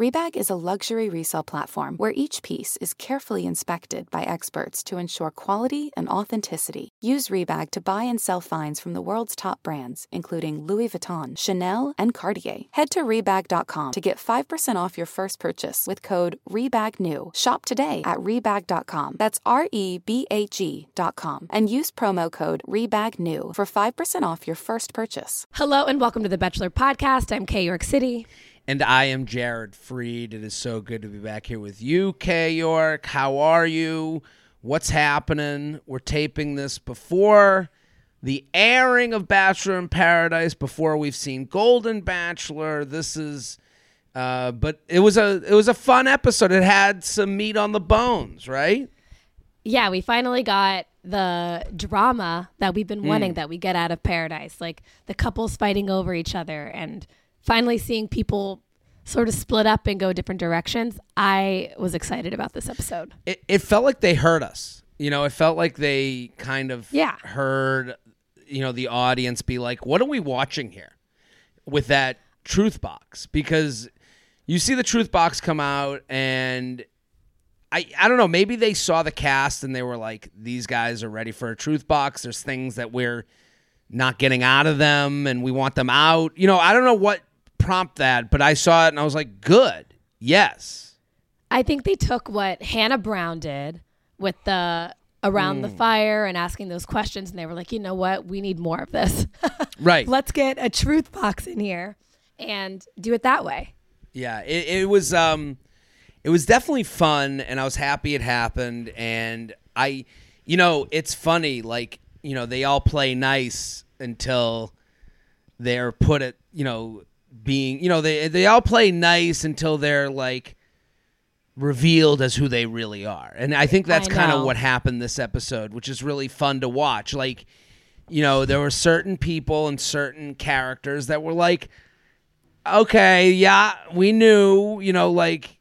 Rebag is a luxury resale platform where each piece is carefully inspected by experts to ensure quality and authenticity. Use Rebag to buy and sell finds from the world's top brands, including Louis Vuitton, Chanel, and Cartier. Head to Rebag.com to get 5% off your first purchase with code REBAGNEW. Shop today at Rebag.com. That's R E B A G.com. And use promo code REBAGNEW for 5% off your first purchase. Hello and welcome to the Bachelor Podcast. I'm Kay York City. And I am Jared Freid. It is so good to be back here with you, Kay York. How are you? What's happening? We're taping this before the airing of Bachelor in Paradise, before we've seen Golden Bachelor. This is uh, but it was a it was a fun episode. It had some meat on the bones, right? Yeah, we finally got the drama that we've been Mm. wanting that we get out of Paradise, like the couples fighting over each other and finally seeing people sort of split up and go different directions. I was excited about this episode. It, it felt like they heard us. You know, it felt like they kind of Yeah. heard, you know, the audience be like, "What are we watching here?" With that truth box, because you see the truth box come out, and I I don't know, maybe they saw the cast and they were like, "These guys are ready for a truth box." There's things that we're not getting out of them, and we want them out. You know, I don't know what prompt that, but I saw it and I was like, "Good, yes." I think they took what Hannah Brown did with the around the fire and asking those questions and they were like, "You know what? We need more of this." Right. Let's get a truth box in here and do it that way. Yeah, it, it was um it was definitely fun and I was happy it happened and I you know, it's funny like, you know, they all play nice until they're put at, you know, being, you know, they they all play nice until they're like revealed as who they really are. And I think that's kind of what happened this episode, which is really fun to watch. Like, you know, there were certain people and certain characters that were like okay, yeah, we knew, you know, like,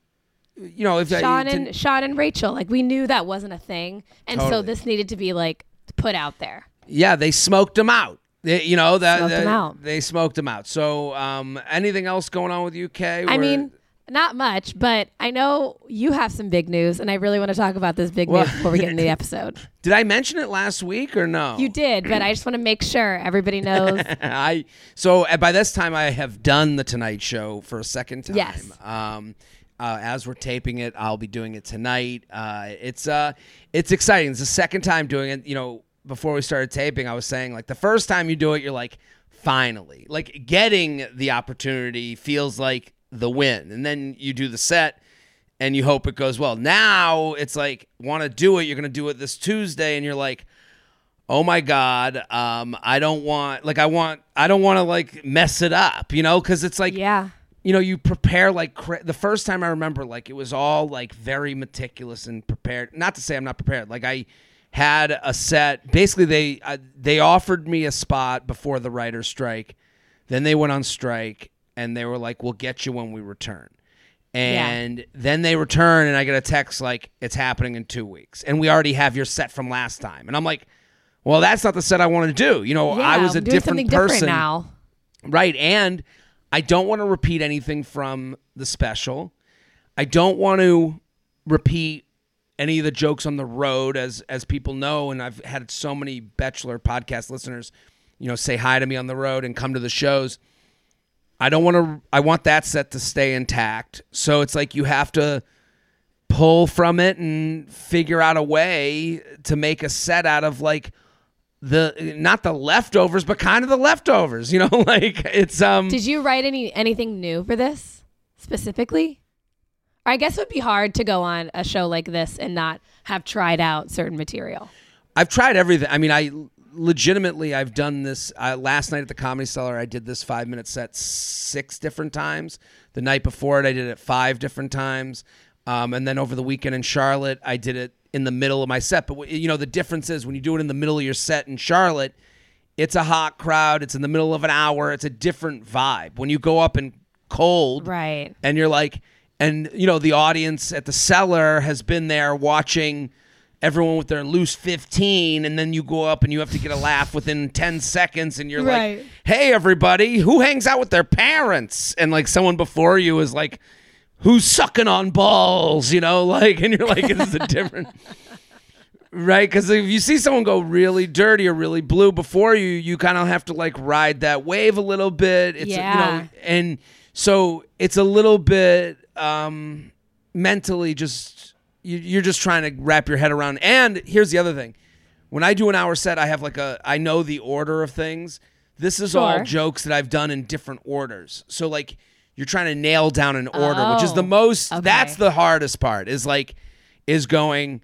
you know, if Sean to- and Sean and Rachel, like we knew that wasn't a thing, and so this needed to be like put out there. yeah, they smoked them out. They, you know that Smoked 'em that- out. They smoked them out. So, um, anything else going on with UK? I mean, not much, but I know you have some big news, and I really want to talk about this big Well- news before we get into the episode. did I mention it last week or no? You did, but I just want to make sure everybody knows. I so uh, by this time I have done the Tonight Show for a second time. Yes. Um, uh, as we're taping it, I'll be doing it tonight. Uh, it's uh, it's exciting. It's the second time doing it. You know, before we started taping, I was saying like the first time you do it, you're like, finally, like getting the opportunity feels like the win, and then you do the set. And you hope it goes well. Now it's like, want to do it? You're going to do it this Tuesday, and you're like, oh my god um i don't want like i want i don't want to like mess it up you know because it's like yeah, you know you prepare like cra- the first time i remember like it was all like very meticulous and prepared not to say i'm not prepared like i had a set basically they uh, they offered me a spot before the writer's strike then they went on strike and they were like we'll get you when we return and then they return and i get a text like it's happening in two weeks and we already have your set from last time and i'm like well that's not the set i want to do you know yeah. i was a different person different now. Right. And I don't want to repeat anything from the special. I don't want to repeat any of the jokes on the road as as people know and I've had so many bachelor podcast listeners, you know, say hi to me on the road and come to the shows. I don't want to I want that set to stay intact. So it's like you have to pull from it and figure out a way to make a set out of like the not the leftovers but kind of the leftovers you know like it's um Did you write any anything new for this specifically? I guess it would be hard to go on a show like this and not have tried out certain material. I've tried everything. I mean, I legitimately I've done this. Uh, last night at the Comedy Cellar, I did this five minute set six different times. The night before it, I did it five different times. Um, and then over the weekend in Charlotte, I did it in the middle of my set. But w- you know, the difference is when you do it in the middle of your set in Charlotte, it's a hot crowd. It's in the middle of an hour. It's a different vibe. When you go up in cold, Right. and you're like and you know the audience at the cellar has been there watching everyone with their loose 15 and then you go up and you have to get a laugh within 10 seconds and you're Right. like hey everybody who hangs out with their parents and like someone before you is like who's sucking on balls you know like and you're like it's a different right because if you see someone go really dirty or really blue before you you kind of have to like ride that wave a little bit it's you Yeah. know and so it's a little bit um mentally just you, you're just trying to wrap your head around. And here's the other thing. When i do an hour set i have like a i know the order of things. This is all jokes that i've done in different orders. So like you're trying to nail down an order which is the Oh, most okay. that's the hardest part is like is going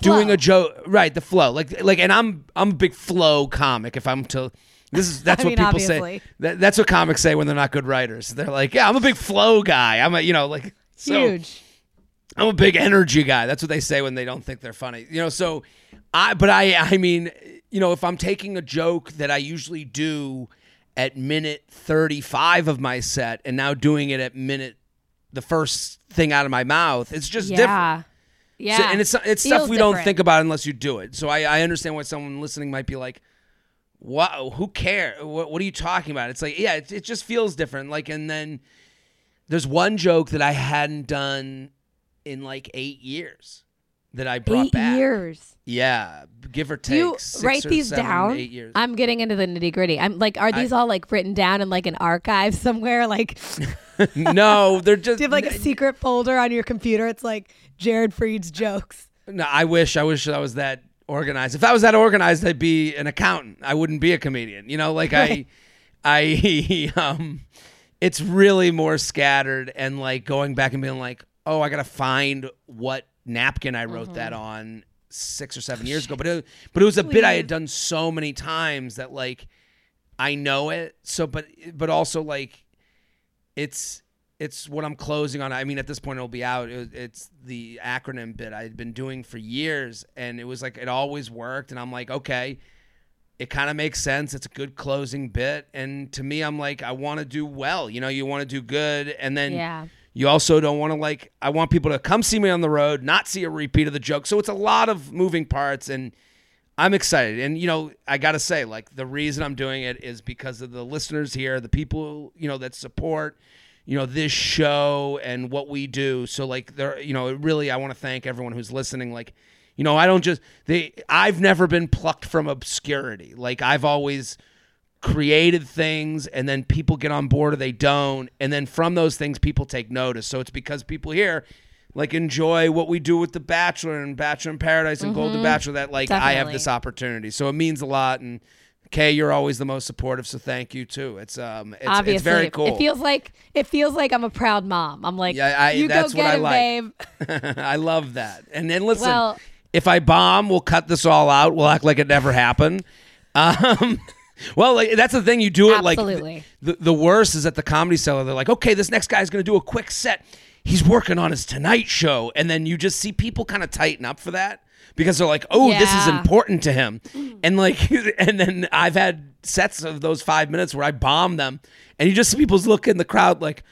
doing a joke right the flow. Like like and i'm i'm a big flow comic if i'm to this is that's I what mean, people obviously. say that, that's what comics say when they're not good writers they're like yeah i'm a big flow guy i'm a you know like so huge. i'm a big energy guy that's what they say when they don't think they're funny you know so i but i i mean you know if i'm taking a joke that i usually do at minute 35 of my set and now doing it at minute the first thing out of my mouth it's just different Yeah. Yeah. so, and it's it's stuff Feels we don't think about unless you do it. So I, I understand why someone listening might be like, "What? Who care? What, what are you talking about?" It's like, yeah, it, it just feels different. Like, and then there's one joke that I hadn't done in like eight years that I brought Eight back. years. Yeah, give or Do take. you six write or these seven, down? Eight years. I'm getting into the nitty gritty. I'm like, are these all like written down in like an archive somewhere? Like, no, they're just. Do you have like a secret folder on your computer? It's like Jared Freid's jokes. No, I wish. I wish I was that organized. If I was that organized, I'd be an accountant. I wouldn't be a comedian. You know, like I, I, um, it's really more scattered and like going back and being like, oh, I gotta find what napkin I wrote that Mm-hmm. on six or seven years ago. But it, but it was a bit I had done so many times that like I know it. So, but but also like it's it's what I'm closing on. I mean, at this point, it'll be out. It, it's the acronym bit I had been doing for years, and it was like it always worked. And I'm like, okay, it kind of makes sense. It's a good closing bit, and to me, I'm like, I want to do well. You know, you want to do good, and then Yeah. you also don't want to like. I want people to come see me on the road, not see a repeat of the joke. So it's a lot of moving parts, and I'm excited. And you know, I gotta say, like the reason I'm doing it is because of the listeners here, the people you know that support, you know, this show and what we do. So like, there, you know, really, I want to thank everyone who's listening. Like, you know, I don't just they. I've never been plucked from obscurity. Like I've always created things and then people get on board or they don't and then from those things people take notice so it's because people here like enjoy what we do with the bachelor and bachelor in paradise and golden mm-hmm. bachelor that like i have this opportunity so it means a lot and kay you're always the most supportive so thank you too it's um it's, Obviously, it's very cool It feels like it feels like I'm a proud mom. I'm like, Yeah, I- you that's go what get I him, like. babe. I love that. And then listen, Well- if I bomb, we'll cut this all out. We'll act like it never happened. Um, well, like, that's the thing. You do it like Absolutely. the, the worst is at the comedy cellar. They're like, okay, this next guy's going to do a quick set. He's working on his Tonight Show, and then you just see people kind of tighten up for that because they're like, oh, this is important to him, mm. and like, and then I've had sets of those five minutes where I bomb them, and you just see people's look in the crowd like,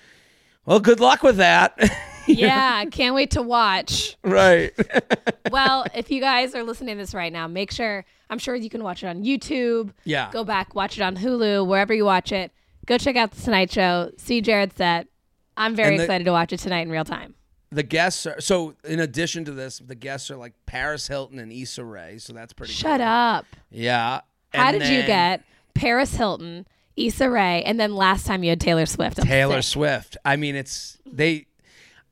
well, good luck with that. yeah, can't wait to watch. right. well, if you guys are listening to this right now, make sure I'm sure you can watch it on YouTube. Yeah. Go back, watch it on Hulu, wherever you watch it. Go check out the Tonight Show. See Jared's set. I'm very the- excited to watch it tonight in real time. The guests are so. In addition to this, the guests are like Paris Hilton and Issa Rae. So that's pretty. Shut cool. up. Yeah. How And did you then get Paris Hilton, Issa Rae, and then last time you had Taylor Swift? I'm Taylor sick. Swift? I mean, it's they.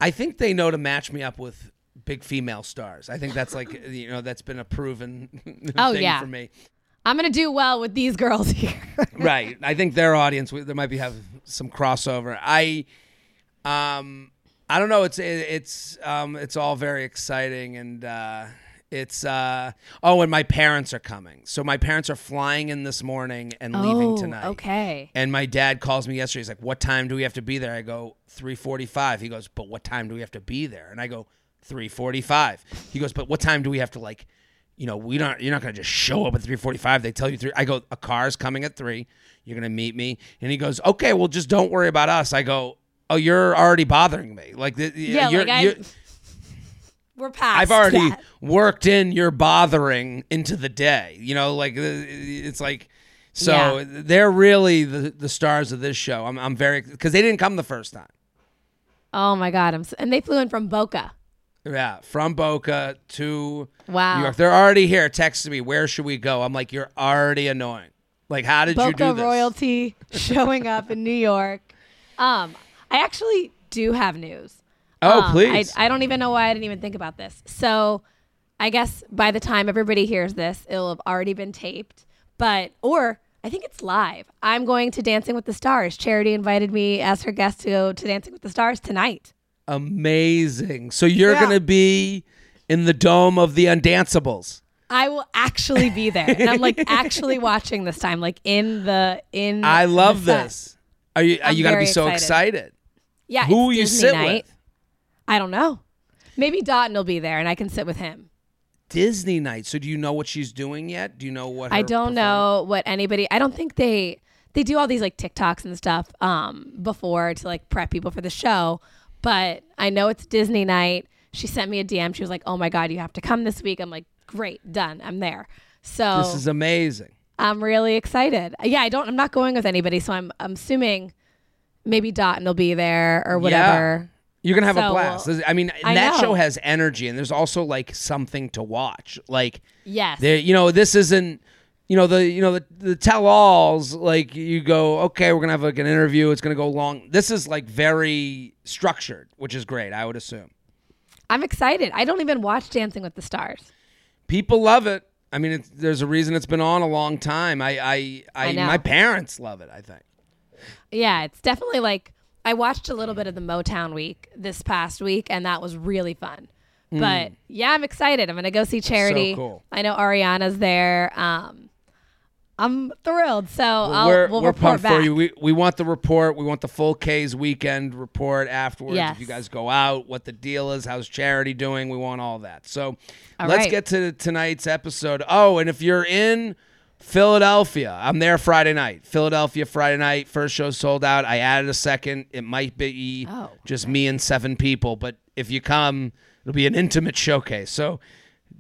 I think they know to match me up with big female stars. I think that's like you know that's been a proven Oh, thing yeah. for me. I'm gonna do well with these girls here. right. I think their audience there might be have some crossover. I um I don't know it's it, it's um it's all very exciting and uh it's uh oh and my parents are coming. So my parents are flying in this morning and leaving oh, tonight. okay. And my dad calls me yesterday. He's like, "What time do we have to be there?" I go, "3:45." He goes, "But what time do we have to be there?" And I go, "3:45." He goes, "But what time do we have to like, you know, we don't you're not going to just show up at 3:45. They tell you 3." I go, "A car's coming at 3. You're going to meet me." And he goes, "Okay, well just don't worry about us." I go, "Oh, you're already bothering me." Like the, Yeah, you're, like I- you're We're past. I've already that. worked in your bothering into the day. You know, like We're I've past already that. worked in into the day. You know, like uh, it's like so Yeah. they're really the the stars of this show. I'm I'm very because they didn't come the first time. Oh my god! I'm s and they flew in from Boca. Yeah, from Boca to Wow. New York. They're already here texting me, where should we go? I'm like, you're already annoying. Like, how did you do Boca this? royalty showing up in New York. Um, I actually do have news. Oh, Um, please. I, I don't even know why I didn't even think about this. So, I guess by the time everybody hears this, it'll have already been taped. But or I think it's live. I'm going to Dancing with the Stars. Charity invited me as her guest to go to Dancing with the Stars tonight. Amazing. So you're Yeah. gonna be in the dome of the Undanceables. I will actually be there, and I'm like actually watching this time, like in the in. I love the this. Are you? Are I'm you going to be so excited. excited. Yeah, Who you Disney sit night. with? I don't know. Maybe Dotun will be there, and I can sit with him. Disney night. So do you know what she's doing yet? Do you know what? I don't perform- know what anybody. I don't think they they do all these like TikToks and stuff um before to like prep people for the show. But I know it's Disney night. She sent me a DM. She was like, "Oh my god, you have to come this week." I'm like, "Great, done. I'm there." So This is amazing. I'm really excited. Yeah, I don't. I'm not going with anybody, so I'm I'm assuming maybe Dotun will be there or whatever. You're gonna have a blast. I mean, I that know. show has energy, and there's also like something to watch. Like, Yes. there, you know, this isn't, you know, the you know the the tell-alls. Like, you go, okay, we're gonna have like an interview. It's gonna go long. This is like very structured, which is great. I would assume I'm excited. I don't even watch Dancing with the Stars. people love it. I mean, it's, there's a reason it's been on a long time. I, I, I, I my parents love it. I think. Yeah, it's definitely like I watched a little bit of the Motown week this past week, and that was really fun. But yeah, I'm excited. I'm gonna go see Charity. Hmm. cool. I know Ariana's there. Um, I'm thrilled. So I'll, we're we'll we're report pumped back. for you. We we want the report. We want the full Kay's weekend report afterwards. Yes. If you guys go out, what the deal is, how's charity doing? We want all that. So All let's right. get to tonight's episode. Oh, and if you're in Philadelphia, I'm there Friday night. Philadelphia Friday night. First show sold out. I added a second. It might be Oh, just me and seven people, but if you come, it'll be an intimate showcase. So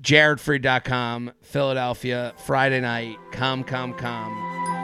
jaredfreid.com, Philadelphia, Friday night. Come, come, come.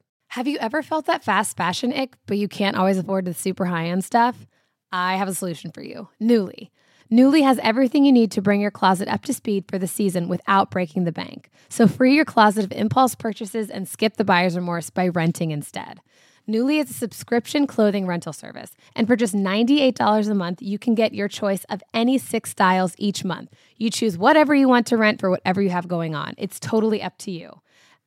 Have you ever felt that fast fashion ick, but you can't always afford the super high end stuff? I have a solution for you Nuuly. Nuuly has everything you need to bring your closet up to speed for the season without breaking the bank. So free your closet of impulse purchases and skip the buyer's remorse by renting instead. Nuuly is a subscription clothing rental service, and for just $98 a month, you can get your choice of any six styles each month. You choose whatever you want to rent for whatever you have going on. It's totally up to you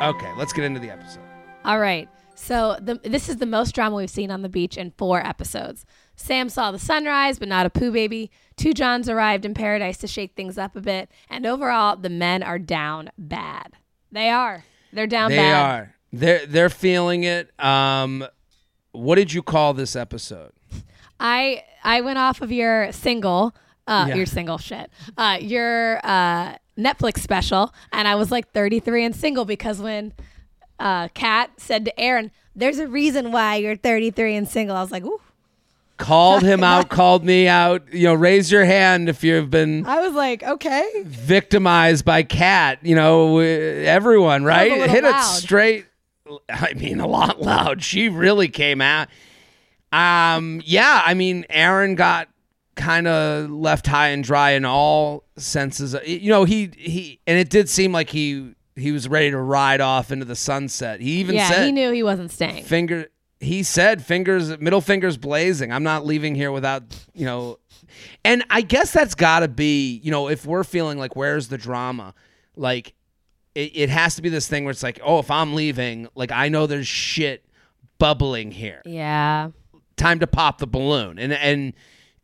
Okay, let's get into the episode. All right. So the, this is the most drama we've seen on the beach in four episodes. Sam saw the sunrise, but not a poo baby. Two Johns arrived in paradise to shake things up a bit, and overall, the men are down bad. They are. They're down They bad. are. They're they're feeling it. Um, what did you call this episode? I I went off of your single, uh, Yeah. your single shit, uh, your uh, Netflix special, and I was like 33 and single because when uh, Kat said to Aaron, "There's a reason why you're 33 and single," I was like, "Ooh." Called him out, called me out. You know, raise your hand if you've been I was like, "Okay." victimized by Kat. You know, everyone, right? Hit it straight. I mean, a lot loud. She really came out. Um, yeah, I mean, Aaron got kind of left high and dry in all senses. You know, he he, and it did seem like he he was ready to ride off into the sunset. He even yeah, said, he knew he wasn't staying. finger he said fingers middle fingers blazing i'm not leaving here without you know and i guess that's got to be you know if we're feeling like where's the drama like it, it has to be this thing where it's like oh if i'm leaving like i know there's shit bubbling here Yeah. time to pop the balloon and and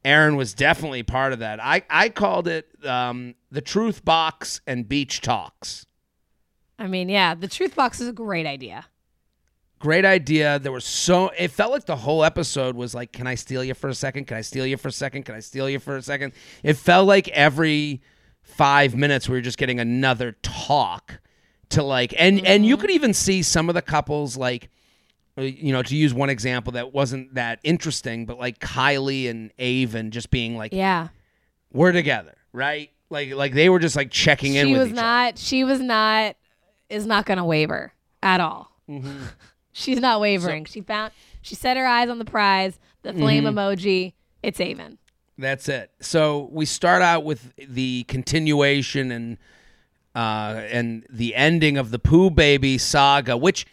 aaron was definitely part of that i i called it um the truth box and beach talks I mean, yeah, the truth box is a great idea. Great idea. There was so it felt like the whole episode was like, "Can I steal you for a second? Can I steal you for a second? Can I steal you for a second? It felt like every five minutes we were just getting another talk to like, and and you could even see some of the couples like, you know, to use one example that wasn't that interesting, but like Kylie and Aven just being like, Yeah. "We're together," right? Like like they were just like checking in She was not, she was not, is not going to waver at all. Mm-hmm. She's not wavering. she found, she set her eyes on the prize, the flame Mm-hmm. emoji. It's Aven. That's it. So we start out with the continuation and uh, and the ending of the Poo Baby saga, which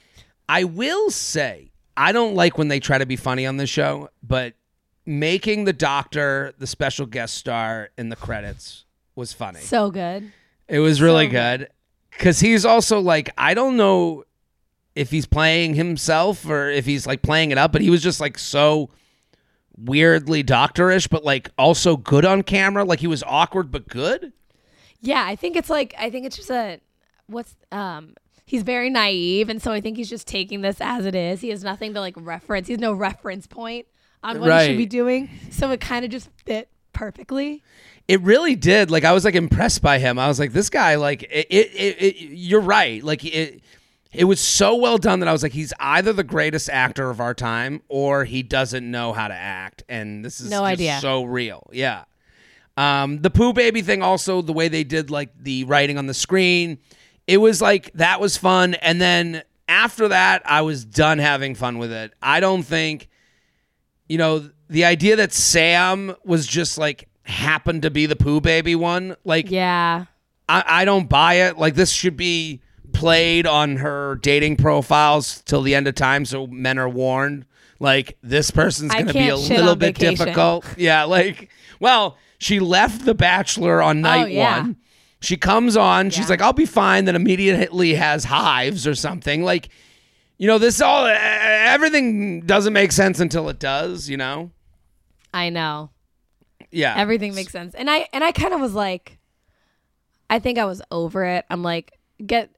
I will say I don't like when they try to be funny on this show, but making the Doctor the special guest star in the credits was funny. So good. It was really So good because he's also like I don't know if he's playing himself or if he's like playing it up, but he was just like so weirdly doctorish, but like also good on camera. Like he was awkward but good. Yeah, I think it's like I think it's just a what's um he's very naive and so I think he's just taking this as it is. He has nothing to like reference. He has no reference point on what he should be doing. So it kind of just fit perfectly. It really did. Like I was like impressed by him. I was like, this guy. Like it. it, it, it you're right. Like it. It was so well done that I was like, he's either the greatest actor of our time or he doesn't know how to act, and this is No just idea. so real. Yeah. Um, the Poo Baby thing, also the way they did like the writing on the screen, it was like that was fun. And then after that, I was done having fun with it. I don't think, you know, the idea that Sam was just like happened to be the Poo Baby one, like Yeah. I, I don't buy it. Like this should be played on her dating profiles till the end of time, so men are warned. Like this person's going to be a little bit vacation. difficult. Yeah, like well, she left The Bachelor on night Oh, yeah. one. She comes on. She's like, "I'll be fine." Then immediately has hives or something. Like, you know, this all everything doesn't make sense until it does. You know? I know. Yeah. Everything makes sense. And I and I kind of was like I think I was over it. I'm like get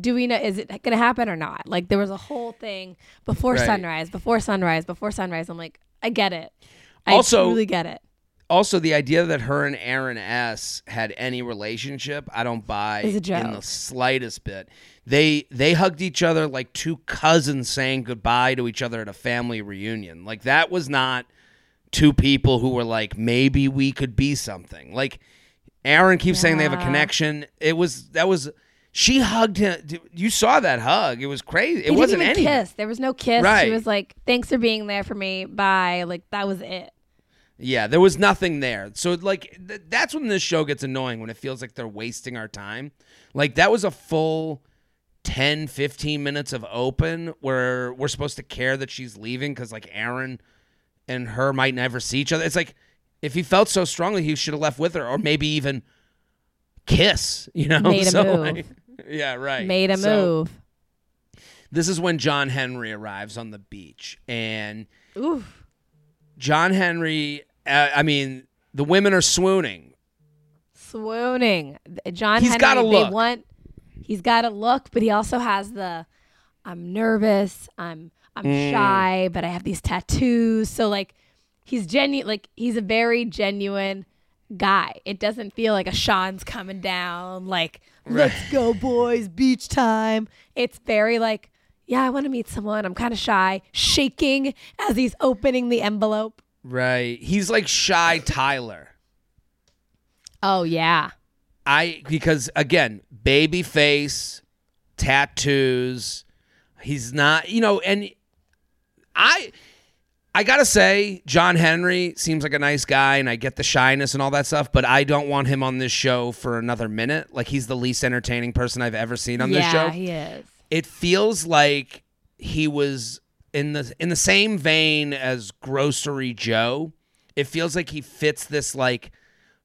do we know is it going to happen or not? Like there was a whole thing before Right. sunrise, before sunrise, before sunrise. I'm like I get it. I Also- truly get it. Also the idea that her and Aaron S had any relationship, I don't buy Is a joke. in the slightest bit. They they hugged each other like two cousins saying goodbye to each other at a family reunion. Like that was not two people who were like maybe we could be something. Like Aaron keeps saying they have a connection. It was that was she hugged him. You saw that hug. It was crazy. It wasn't even any. kiss. There was no kiss. Right. She was like, "Thanks for being there for me. Bye." Like that was it. Yeah, there was nothing there. So like th- that's when this show gets annoying when it feels like they're wasting our time. Like that was a full 10 15 minutes of open where we're supposed to care that she's leaving cuz like Aaron and her might never see each other. It's like if he felt so strongly he should have left with her or maybe even kiss, you know? Made a So, move. like- yeah, right. Made a So, move. This is when John Henry arrives on the beach and Oof. John Henry uh, I mean the women are swooning Swooning. John He's Henry, gotta they look. want he's got a look, but he also has the I'm nervous, I'm I'm Mm. shy, but I have these tattoos. So like he's genuine like he's a very genuine guy. It doesn't feel like a Sean's coming down, like, let's go, boys, beach time. It's very like, yeah, I want to meet someone. I'm kind of shy, shaking as he's opening the envelope. Right. He's like shy Tyler. Oh, yeah. I because again, baby face, tattoos. He's not, you know, and I I gotta say, John Henry seems like a nice guy, and I get the shyness and all that stuff, but I don't want him on this show for another minute. Like he's the least entertaining person I've ever seen on yeah, this show. Yeah, he is. It feels like he was in the in the same vein as Grocery Joe. It feels like he fits this like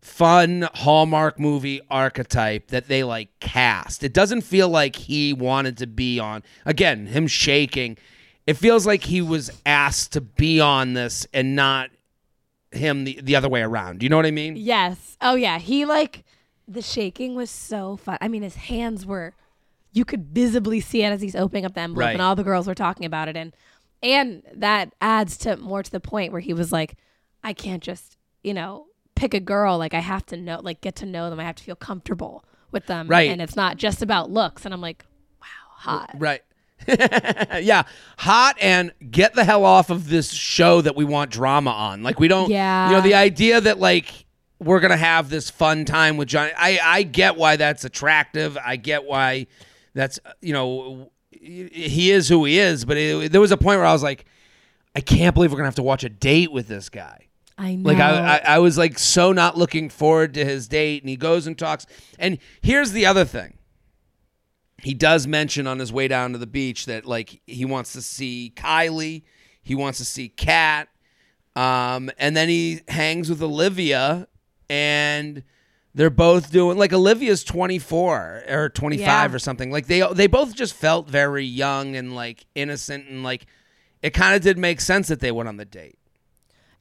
fun Hallmark movie archetype that they like cast. It doesn't feel like he wanted to be on. Again, him shaking. It feels like he was asked to be on this and not him the, the other way around. Do you know what I mean? Yes. Oh, yeah. He like, the shaking was so fun. I mean, his hands were, you could visibly see it as he's opening up the envelope, Right. and all the girls were talking about it. And, and that adds to more to the point where he was like, I can't just, you know, pick a girl. Like, I have to know, like, get to know them. I have to feel comfortable with them. Right. And it's not just about looks. And I'm like, wow, hot. Right. yeah, hot and get the hell off of this show that we want drama on. Like we don't Yeah. you know the idea that like we're going to have this fun time with Johnny. I I get why that's attractive. I get why that's you know he is who he is, but it, there was a point where I was like I can't believe we're going to have to watch a date with this guy. I know. Like I, I, I was like so not looking forward to his date, and he goes and talks. And here's the other thing: he does mention on his way down to the beach that like he wants to see Kylie, he wants to see Kat, um, and then he hangs with Olivia, and they're both doing like Olivia's 24 or 25 Yeah. or something. Like they they both just felt very young and like innocent, and like it kind of did make sense that they went on the date.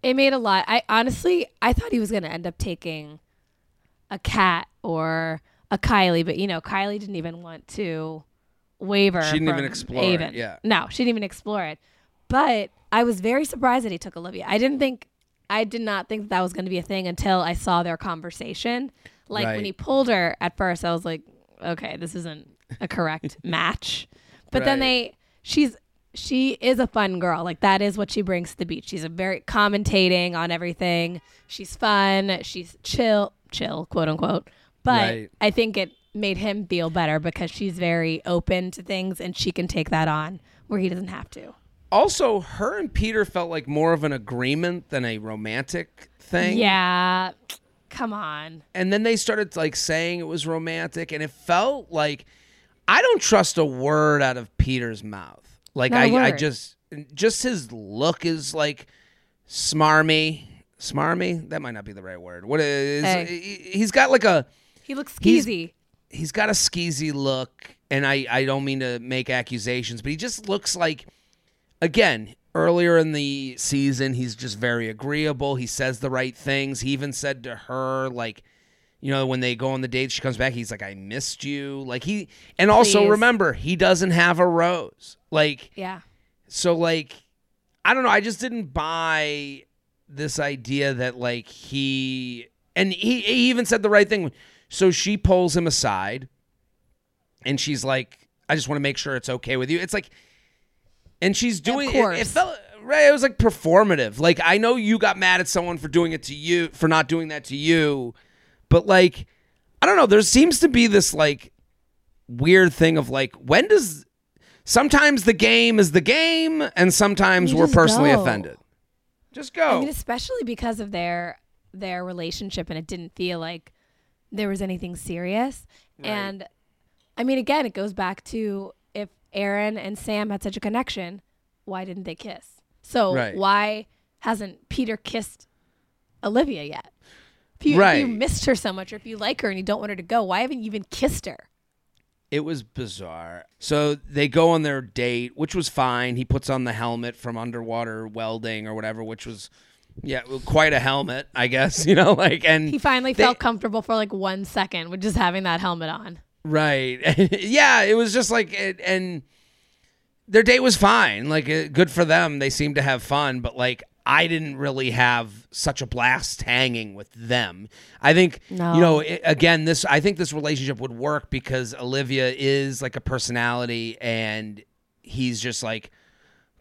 It made a lot. I honestly, I thought he was going to end up taking a Kat or a Kylie, but you know, Kylie didn't even want to waver. She didn't even explore it, yeah. no, she didn't even explore it. But I was very surprised that he took Olivia. I didn't think, I did not think that was going to be a thing until I saw their conversation. Like Right. when he pulled her at first, I was like, okay, this isn't a correct match. But then they, she's she is a fun girl. Like that is what she brings to the beach. She's a very commentating on everything. She's fun. She's chill, chill, quote unquote. But Right. I think it made him feel better because she's very open to things and she can take that on where he doesn't have to. Also, her and Peter felt like more of an agreement than a romantic thing. Yeah. Come on. And then they started like saying it was romantic, and it felt like I don't trust a word out of Peter's mouth. Like Not I, I just just his look is like smarmy. Smarmy? That might not be the right word. What is Hey. he- he's got like a He looks He's- skeezy. he's got a skeezy look, and I, I don't mean to make accusations, but he just looks like, again, earlier in the season, he's just very agreeable. He says the right things. He even said to her, like, you know, when they go on the date, she comes back, he's like, I missed you. Like, he, and also Please. remember, he doesn't have a rose. Like, Yeah. so, like, I don't know. I just didn't buy this idea that, like, he, and he, he even said the right thing. So she pulls him aside and she's like, I just want to make sure it's okay with you. It's like, and she's doing it- It, course. felt right. It was like performative. Like, I know you got mad at someone for doing it to you, for not doing that to you, but like, I don't know. There seems to be this like weird thing of like, when does sometimes the game is the game, and sometimes You we're personally go. offended. Just go. I mean, especially because of their their relationship, and it didn't feel like there was anything serious. And I mean, again, it goes back to Aaron and Sam had such a connection, why didn't they kiss? So Right. why hasn't Peter kissed Olivia yet? If you, if you missed her so much, or if you like her and you don't want her to go, why haven't you even kissed her? It was bizarre. So they go on their date, which was fine. He puts on the helmet from underwater welding or whatever, which was yeah, quite a helmet, I guess, you know, like and He finally they- felt comfortable for like one second with just having that helmet on. Right. yeah, it was just like it, and their date was fine. Like uh, good for them. They seemed to have fun, but like I didn't really have such a blast hanging with them. I think No. you know i again this I think this relationship would work because Olivia is like a personality and he's just like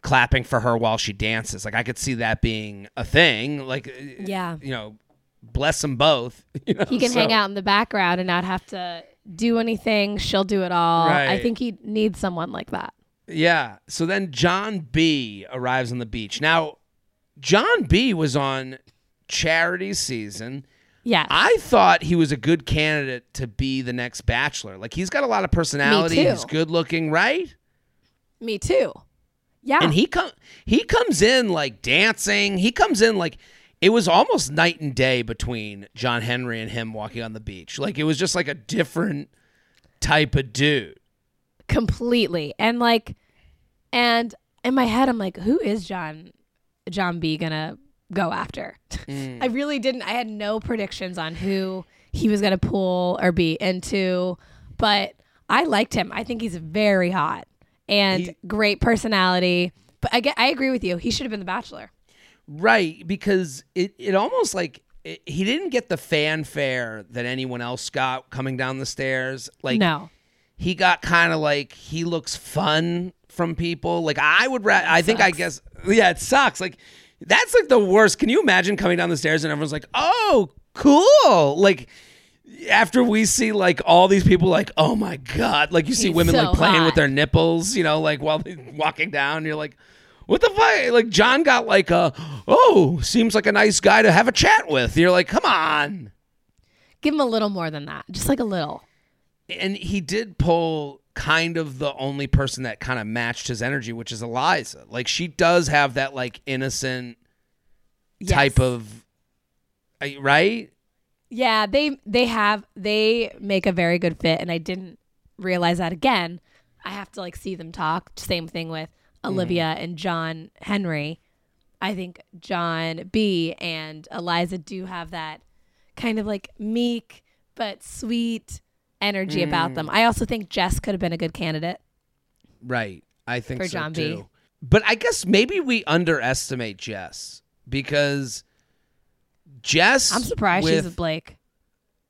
clapping for her while she dances. Like I could see that being a thing. Like Yeah. you know, bless them both. You know? He can So- hang out in the background and not have to do anything. She'll do it all. I think he needs someone like that. Yeah. So then John B arrives on the beach. Now, John B was on charity season. Yeah. I thought he was a good candidate to be the next bachelor. Like he's got a lot of personality. too. He's good looking, right? Me too. Yeah. And he come he comes in like dancing. He comes in like it was almost night and day between John Henry and him walking on the beach. Like it was just like a different type of dude. completely. And like and in my head i'm like who is john john b gonna go after? Mm. I really didn't i had no predictions on who he was gonna pull or be into but i liked him. I think he's very hot and He- great personality. But i get i agree with you. He should have been the bachelor Right, because it, it almost like it, he didn't get the fanfare that anyone else got coming down the stairs. Like no he got kind of like he looks fun from people. Like I would, ra- I think I guess, yeah, it sucks. Like that's like the worst. Can you imagine coming down the stairs and everyone's like, "Oh, cool!" Like after we see like all these people, like, "Oh my god!" Like you see He's women so like playing with their nipples, you know, like while they're walking down. You're like. What the fuck? Like John got like a oh, seems like a nice guy to have a chat with. You're like, come on. give him a little more than that just like a little and he did pull kind of the only person that kind of matched his energy, which is Eliza. Like she does have that like innocent type of uh, right. Yeah, they they have they make a very good fit, and I didn't realize that again. I have to like see them talk. Same thing with Olivia mm-hmm. and John Henry. I think John B and Eliza do have that kind of like meek but sweet energy about them. Mm. I also think Jess could have been a good candidate. Right. I think For so John B. too. But I guess maybe we underestimate Jess because Jess I'm surprised she's with Blake.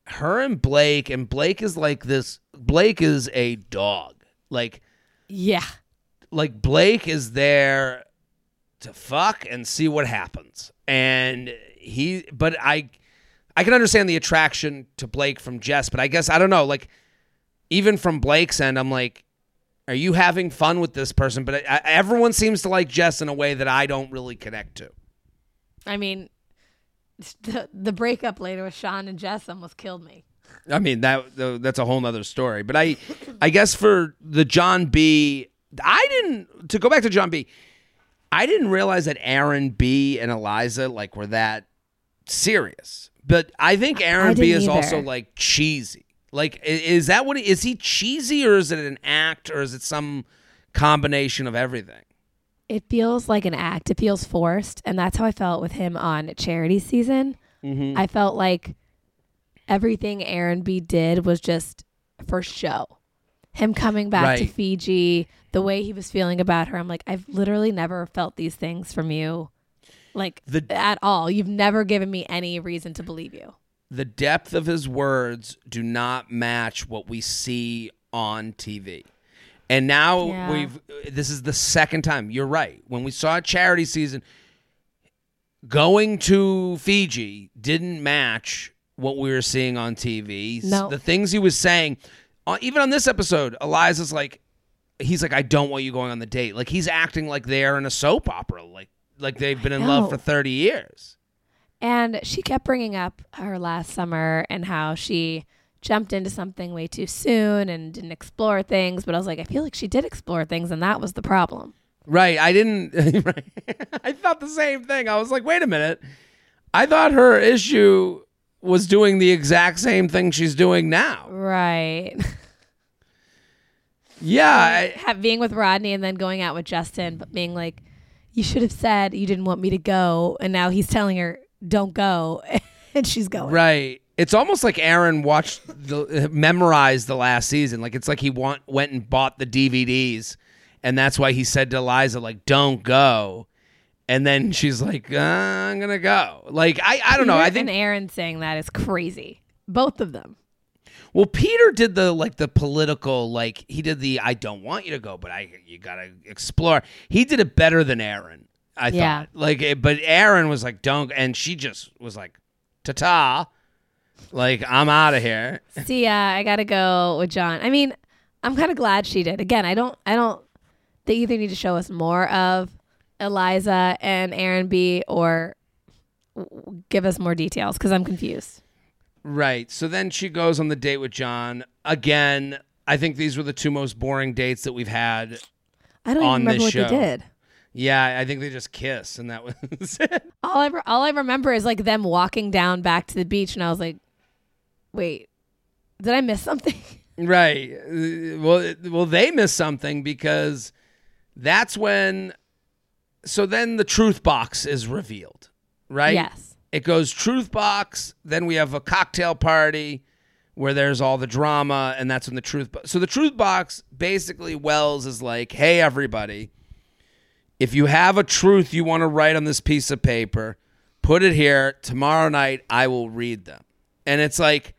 her and Blake and Blake is like this Blake is a dog. Like Yeah. Like Blake is there to fuck and see what happens. And he but I I can understand the attraction to Blake from Jess, but I guess I don't know, like even from Blake's end I'm like are you having fun with this person? But I, I, everyone seems to like Jess in a way that I don't really connect to. I mean, the, the breakup later with Sean and Jess almost killed me. I mean that that's a whole nother story. But I, I guess for the John B, I didn't to go back to John B. I didn't realize that Aaron B and Eliza like were that serious. But I think Aaron B didn't is also like cheesy. Like is that what he, is he cheesy or is it an act or is it some combination of everything? It feels like an act. It feels forced, and that's how I felt with him on charity season. Mm-hmm. I felt like everything Aaron B did was just for show. Him coming back to Fiji, the way he was feeling about her, I'm like, I've literally never felt these things from you, like The- at all. You've never given me any reason to believe you. the depth of his words do not match what we see on TV. And now Yeah. we've this is the second time. You're right. When we saw charity season going to Fiji didn't match what we were seeing on TV. No. The things he was saying uh, even on this episode, Eliza's like he's like I don't want you going on the date. Like he's acting like they're in a soap opera like like they've been in love for 30 years. And she kept bringing up her last summer and how she jumped into something way too soon and didn't explore things. But I was like, I feel like she did explore things, and that was the problem. Right. I didn't. right. I thought the same thing. I was like, wait a minute. I thought her issue was doing the exact same thing she's doing now. Right. Yeah. I, Ha- being with Rodney and then going out with Justin, but being like, you should have said you didn't want me to go. And now he's telling her, don't go. and she's going. right. It's almost like Aaron watched the memorized the last season. Like it's like he want, went and bought the DVDs, and that's why he said to Eliza, like, "Don't go." And then she's like, uh, "I'm gonna go." Like I, I don't know. I think and Aaron saying that is crazy. Both of them. Well, Peter did the like the political like he did the I don't want you to go, but I you gotta explore. He did it better than Aaron. I Yeah. thought like, eh, but Aaron was like don't, and she just was like ta ta, like I'm out of here. See, yeah, I gotta go with John. I mean, I'm kind of glad she did. Again, I don't, I don't. They either need to show us more of Eliza and Aaron B, or give us more details because I'm confused. Right. So then she goes on the date with John again. I think these were the two most boring dates that we've had. I don't On even remember what this they did. Yeah, I think they just kiss, and that was it. All I, re- all I remember is like them walking down back to the beach, and I was like, wait, did I miss something? Right. Well, it- well, they missed something because that's when. So then the truth box is revealed, right? Yes. It goes truth box. Then we have a cocktail party where there's all the drama, and that's when the truth. Bo- so the truth box basically Wells is like, "Hey, everybody, if you have a truth you want to write on this piece of paper, put it here. Tomorrow night, I will read them." And it's like,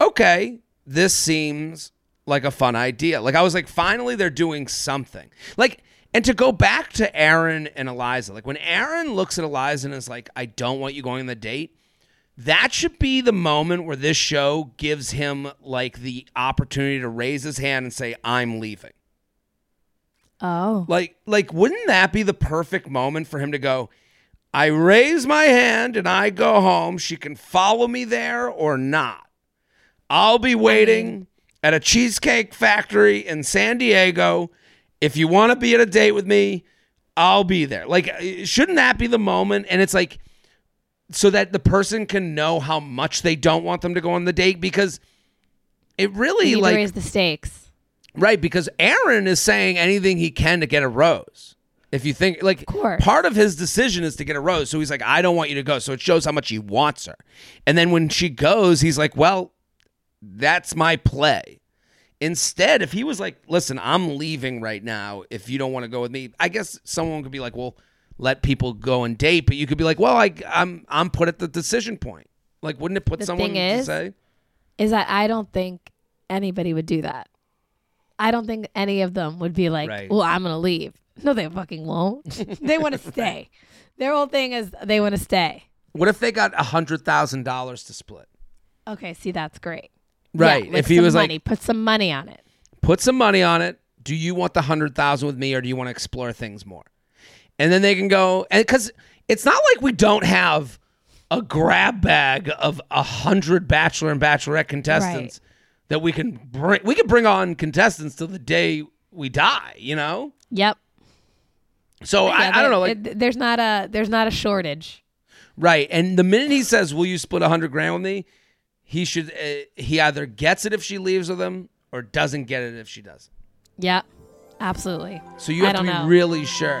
okay, this seems like a fun idea. Like I was like, finally they're doing something. Like, and to go back to Aaron and Eliza, like when Aaron looks at Eliza and is like, I don't want you going on the date, that should be the moment where this show gives him like the opportunity to raise his hand and say, I'm leaving. Oh. Like, like, wouldn't that be the perfect moment for him to go? I raise my hand and I go home. She can follow me there or not. I'll be waiting at a cheesecake factory in San Diego. If you want to be at a date with me, I'll be there. Like, uh, shouldn't that be the moment? And it's like, so that the person can know how much they don't want them to go on the date because it really like raise the stakes. Right, because Aaron is saying anything he can to get a rose. If you think like course. part of his decision is to get a rose, so he's like, I don't want you to go. So it shows how much he wants her. And then when she goes, he's like, Well, that's my play. Instead, if he was like, Listen, I'm leaving right now. If you don't want to go with me, I guess someone could be like, Well, let people go and date, but you could be like, Well, I I'm I'm put at the decision point. Like, wouldn't it put The someone thing to is- say? Is that I don't think anybody would do that. I don't think any of them would be like, Right. "Well, I'm gonna leave." No, they fucking won't. they want to stay. Their whole thing is they want to stay. What if they got a hundred thousand dollars to split? Okay, see, that's great. Right. Yeah, if he was money, like, put some money on it. put some money on it. Do you want the hundred thousand with me, or do you want to explore things more? And then they can go, and because it's not like we don't have a grab bag of a hundred bachelor and bachelorette contestants that we can bring. We can bring on contestants till the day we die. You know. Yep. So Yeah, I, I don't know. Like, it- there's not a there's not a shortage. Right. And the minute he says, "Will you split a hundred grand with me?" He should. Uh, he either gets it if she leaves with him, or doesn't get it if she does. Yeah, Absolutely. So you have to be know. really sure.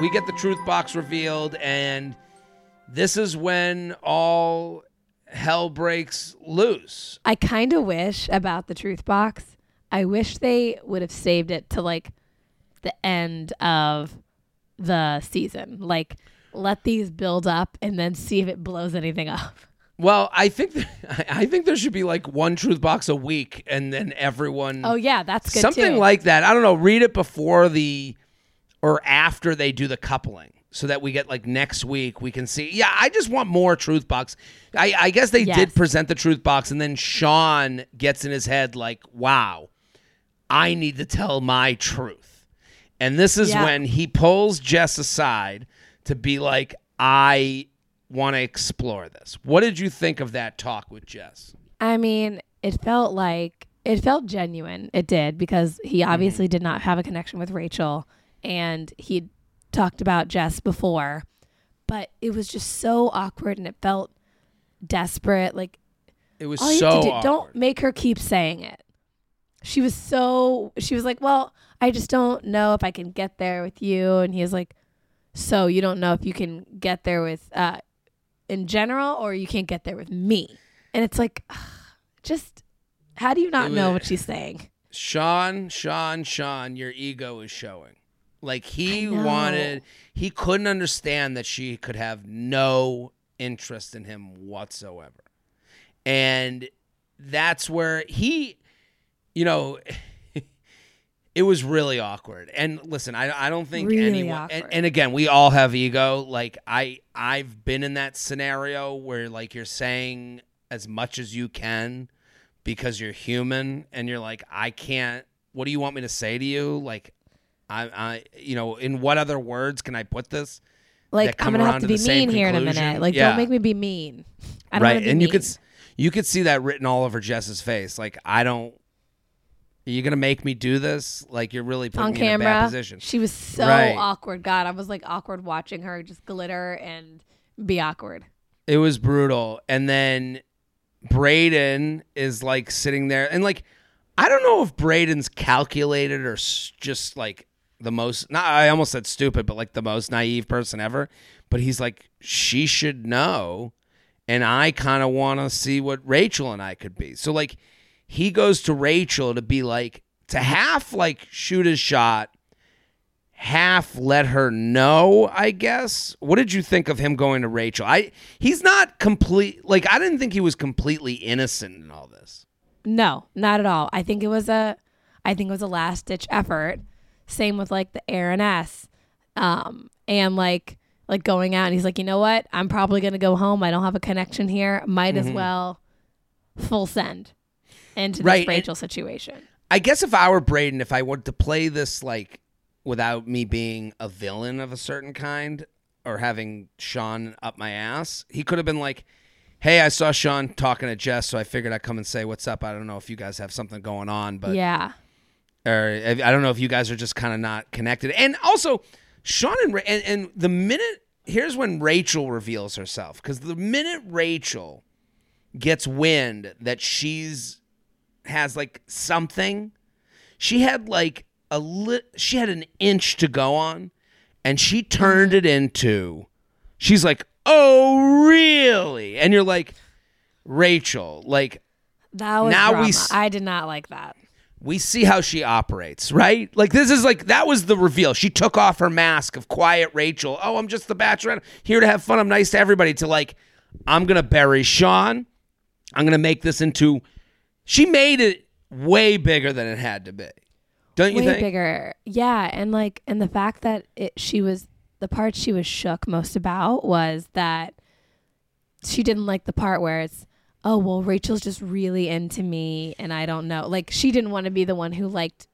We get the truth box revealed, and this is when all hell breaks loose. I kind of wish about the truth box. I wish they would have saved it to like the end of the season. Like let these build up and then see if it blows anything up. Well, I think th- I think there should be like one truth box a week, and then everyone. Oh yeah, that's good something too. like that. I don't know. Read it before the or after they do the coupling, so that we get like next week we can see. Yeah, I just want more truth box. I, I guess they Yes. did present the truth box, and then Sean gets in his head like, "Wow, I need to tell my truth," and this is Yeah. when he pulls Jess aside to be like, "I." Want to explore this? What did you think of that talk with Jess? I mean, it felt like it felt genuine. It did because he Mm-hmm. obviously did not have a connection with Rachel and he'd talked about Jess before, but it was just so awkward and it felt desperate. Like It was so do, don't make her keep saying it. She was so she was like, "Well, I just don't know if I can get there with you." And he was like, "So you don't know if you can get there with uh in general or you can't get there with me." And it's like just how do you not It know what she's saying? Sean, Sean, Sean, your ego is showing. Like he wanted, he couldn't understand that she could have no interest in him whatsoever. And that's where he, you know, it was really awkward. And listen, I, I don't think Really anyone, and, and again, we all have ego. Like I, I've been in that scenario where like you're saying as much as you can because you're human and you're like I can't what do you want me to say to you like I I you know in what other words can I put this Like I'm going to have to be mean here in a minute. Like Yeah. don't make me be mean. I don't right and you could you could see that written all over Jess's face like I don't are you gonna make me do this like you're really putting on me in a bad camera. position She was so Right. awkward. God, I was like awkward watching her just glitter and be awkward. It was brutal. And then Brayden is like sitting there and like I don't know if Brayden's calculated or just like the most not I almost said stupid but like the most naive person ever, but he's like she should know and I kind of want to see what Rachel and I could be. So like he goes to Rachel to be like to half like shoot his shot half let her know, I guess. What did you think of him going to Rachel? I he's not complete like I didn't think he was completely innocent in all this. No, not at all. I think it was a I think it was a last ditch effort. Same with like the Aaron S. Um and like like going out and he's like, you know what? I'm probably gonna go home. I don't have a connection here. Might Mm-hmm. as well full send into this Right, and- Rachel situation. I guess if I were Brayden, if I wanted to play this like without me being a villain of a certain kind or having Sean up my ass, he could have been like, Hey, I saw Sean talking to Jess, so I figured I'd come and say what's up. I don't know if you guys have something going on, but yeah. Or I don't know if you guys are just kind of not connected. And also, Sean and, Ra- and and the minute here's when Rachel reveals herself because the minute Rachel gets wind that she's has like something, she had like a lit, she had an inch to go on, and she turned it into. She's like, "Oh, really?" And you're like, Rachel, like That was Now we drama. s- I did not like that. We see how she operates, right? Like this is like that was the reveal. She took off her mask of quiet Rachel. Oh, I'm just the bachelorette here to have fun. I'm nice to everybody. To like, I'm gonna bury Sean. I'm gonna make this into. She made it way bigger than it had to be. Don't you way think? bigger yeah and like and the fact that it she was the part she was shook most about was that she didn't like the part where it's oh well rachel's just really into me and i don't know like she didn't want to be the one who liked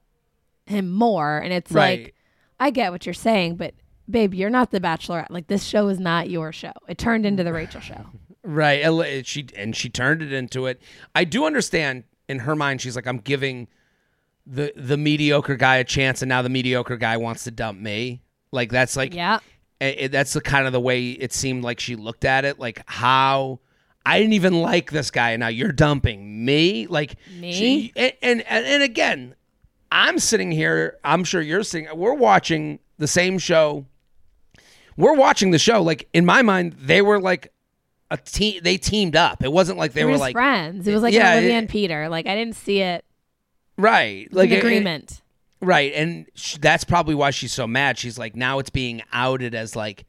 him more and it's Right. like i get what you're saying but babe you're not the bachelorette like this show is not your show it turned into the rachel show Right. and She and she turned it into it. I do understand in her mind. She's like, I'm giving the the mediocre guy a chance, and now the mediocre guy wants to dump me. Like that's like yeah it, that's the kind of the way it seemed like she looked at it. Like how I didn't even like this guy, now you're dumping me. Like Me? she- and, and and again, I'm sitting here. I'm sure you're sitting. We're watching the same show. We're watching the show. Like in my mind, they were like a team. They teamed up. It wasn't like they they were were like friends it was like Yeah, olivia it- and peter like i didn't see it right, like an it- agreement Right, and sh- that's probably why she's so mad. She's like, now it's being outed as like,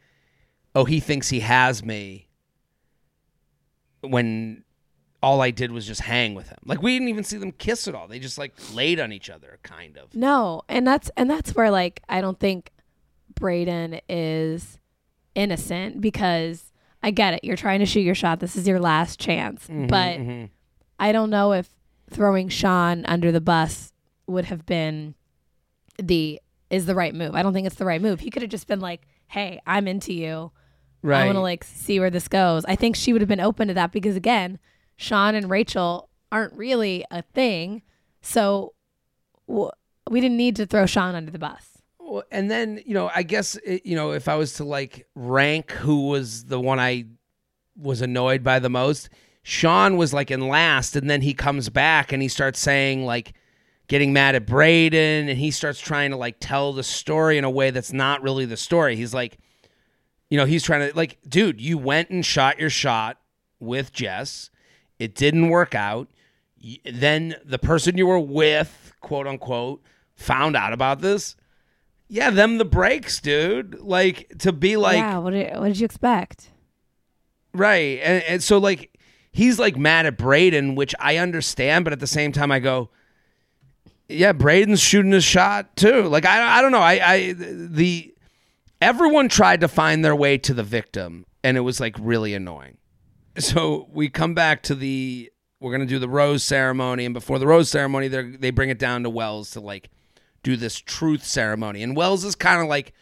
oh, he thinks he has me. When all I did was just hang with him. Like we didn't even see them kiss at all. They just like laid on each other, kind of. No, and that's and that's where like I don't think Brayden is innocent because I get it. You're trying to shoot your shot. This is your last chance. Mm-hmm, but I don't know if throwing Sean under the bus would have been the is the right move. I don't think it's the right move. He could have just been like, "Hey, I'm into you. I want to like see where this goes." I think she would have been open to that because again, Sean and Rachel aren't really a thing. So w- we didn't need to throw Sean under the bus. Well, and then you know, I guess it, you know, if I was to like rank who was the one I was annoyed by the most, Sean was like in last, and then he comes back and he starts saying like getting mad at Brayden. and he starts trying to like tell the story in a way that's not really the story. He's like, you know, he's trying to like, dude, you went and shot your shot with Jess, it didn't work out. Then the person you were with, quote unquote, found out about this yeah, them the breaks, dude. Like to be like yeah, what did, what did you expect? right, and, and so like he's like mad at Brayden, which I understand, but at the same time I go, yeah, Brayden's shooting his shot too. Like I I don't know, I I the everyone tried to find their way to the victim, and it was like really annoying. So we come back to the we're gonna do the rose ceremony, and before the rose ceremony, they they bring it down to Wells to like do this truth ceremony. And Wells is kind of like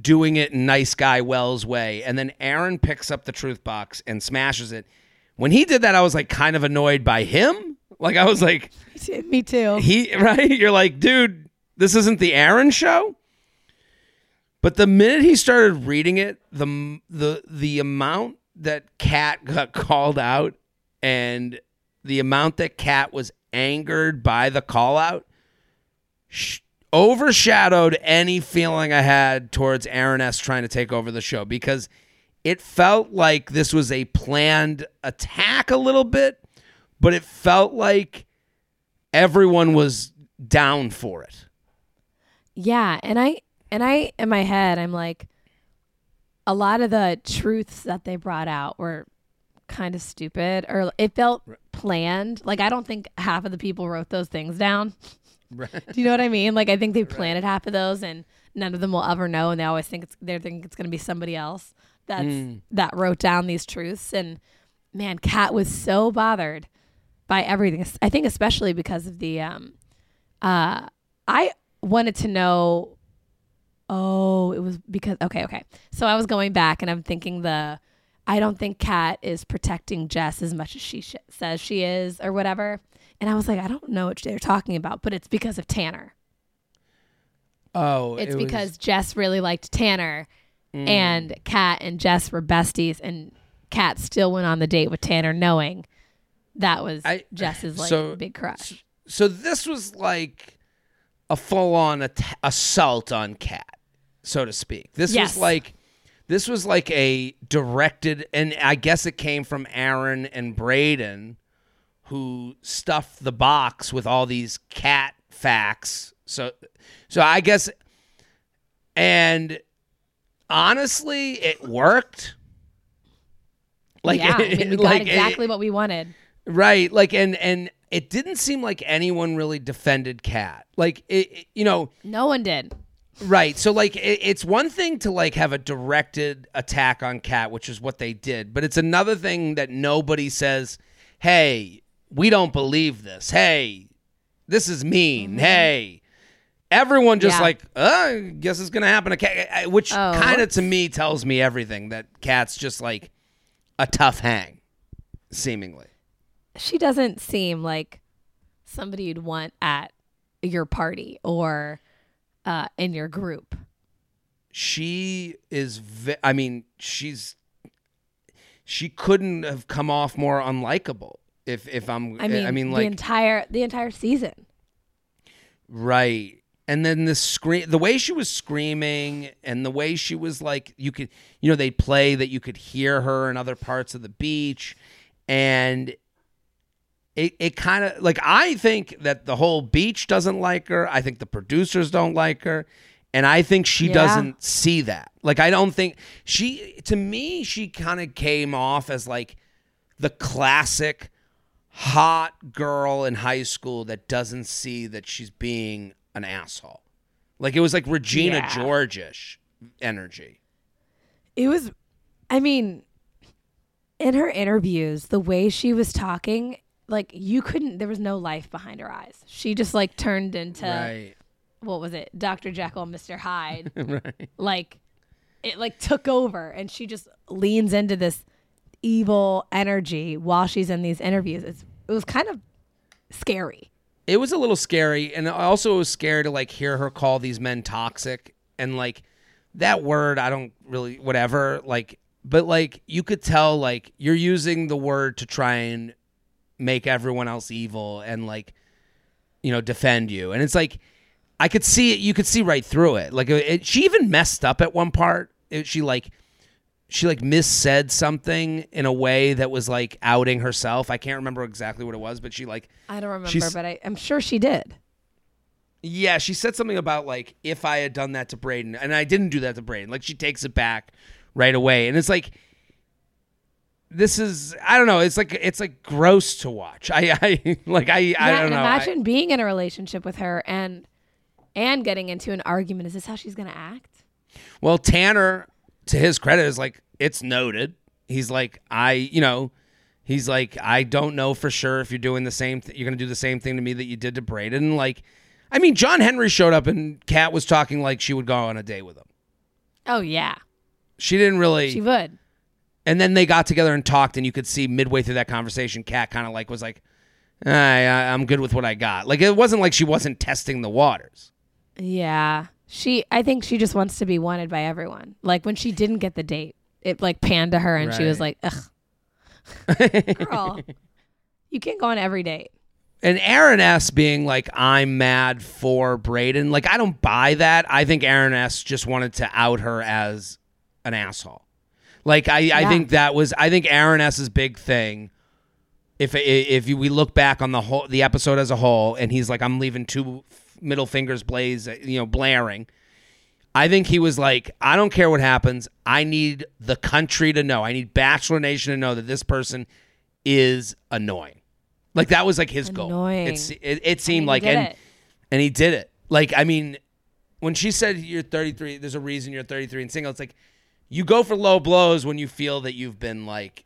doing it nice guy Wells way. And then Aaron picks up the truth box and smashes it. When he did that, I was like kind of annoyed by him. Like I was like, Me too. he right? You're like, dude, this isn't the Aaron show. But the minute he started reading it, the the the amount that Kat got called out and the amount that Kat was angered by the call out sh- overshadowed any feeling I had towards Aaron S trying to take over the show because it felt like this was a planned attack a little bit, but it felt like everyone was down for it. Yeah, and I and I in my head I'm like a lot of the truths that they brought out were kind of stupid or it felt planned. Like I don't think half of the people wrote those things down. Do you know what I mean? Like I think they planted half of those and none of them will ever know and they always think it's they think it's going to be somebody else that's that wrote down these truths and man, Kat was so bothered by everything. I think especially because of the um uh I wanted to know oh, it was because okay, okay. So I was going back and I'm thinking the I don't think Kat is protecting Jess as much as she sh- says she is or whatever. And I was like, I don't know what they're talking about, but it's because of Tanner. Oh, It's because Jess really liked Tanner mm. and Kat and Jess were besties and Kat still went on the date with Tanner knowing that was I- Jess's like so- big crush. so this was like a full-on at- assault on Kat, so to speak. This Yes. was like this was like a directed, and I guess it came from Aaron and Brayden, who stuffed the box with all these cat facts. So, so I guess, and honestly, it worked. Like, yeah, I mean, we got like, exactly it- what we wanted. Right. Like and and it didn't seem like anyone really defended Kat. Like it, it- you know, No one did. Right. So like it, it's one thing to like have a directed attack on Kat, which is what they did, but it's another thing that nobody says, "Hey, we don't believe this. Hey, this is mean. Hey." Everyone just Mm-hmm. Yeah. like, uh, I guess it's gonna happen to Kat, which Oh. kind of to me tells me everything that Kat's just like a tough hang, seemingly. she doesn't seem like somebody you'd want at your party or uh, in your group. she is i mean she's she couldn't have come off more unlikable if if i'm I mean, i mean the like entire the entire season. right and then the scream the way she was screaming and the way she was like you could you know they'd play that you could hear her in other parts of the beach and it, it kind of like i think that the whole beach doesn't like her i think the producers don't like her and i think she Yeah. doesn't see that like i don't think she to me she kind of came off as like the classic hot girl in high school that doesn't see that she's being an asshole. Like it was like Regina Yeah. George-ish energy. It was, I mean, in her interviews, the way she was talking, like you couldn't, there was no life behind her eyes. She just like turned into, Right. what was it, Dr. Jekyll Mr. Hyde. right. like, it like took over and she just leans into this evil energy while she's in these interviews. It's, it was kind of scary. It was a little scary, and also it was scary to like hear her call these men toxic, and like that word, I don't really whatever. Like, but like you could tell, like you're using the word to try and make everyone else evil, and like you know defend you, and it's like I could see it. You could see right through it. Like it, she even messed up at one part. It, she like she like missaid something in a way that was like outing herself. I can't remember exactly what it was, but she like I don't remember, but I, I'm sure she did. Yeah, she said something about like if I had done that to Brayden, and I didn't do that to Brayden. Like she takes it back right away, and it's like this is I don't know. It's like it's like gross to watch. I I like I I yeah, don't and know. I- imagine being in a relationship with her and and getting into an argument. Is this how she's gonna act? well, Tanner, to his credit, is like it's noted. He's like I, you know, he's like I don't know for sure if you're doing the same. Th- you're gonna do the same thing to me that you did to Brayden. Like, I mean, John Henry showed up and Kat was talking like she would go on a date with him. Oh yeah, She didn't really. she would. And then they got together and talked, and you could see midway through that conversation, Kat kind of like was like, I, I, "I'm good with what I got." Like it wasn't like she wasn't testing the waters. Yeah, she. I think she just wants to be wanted by everyone. Like when she didn't get the date, it like panned to her, and she was like, "Ugh, girl, you can't go on every date." And Aaron S. being like, "I'm mad for Brayden," like I don't buy that. I think Aaron S. just wanted to out her as an asshole. Like I, I think that was I think Aaron S.'s big thing. If if we look back on the whole the episode as a whole, and he's like, "I'm leaving two middle fingers blaze, you know, blaring." I think he was like, "I don't care what happens. I need the country to know. I need Bachelor Nation to know that this person is annoying." Like that was like his goal. Annoying. It's, it, it seemed like and it. and he did it. Like I mean, when she said you're 33, there's a reason you're 33 and single. It's like you go for low blows when you feel that you've been like,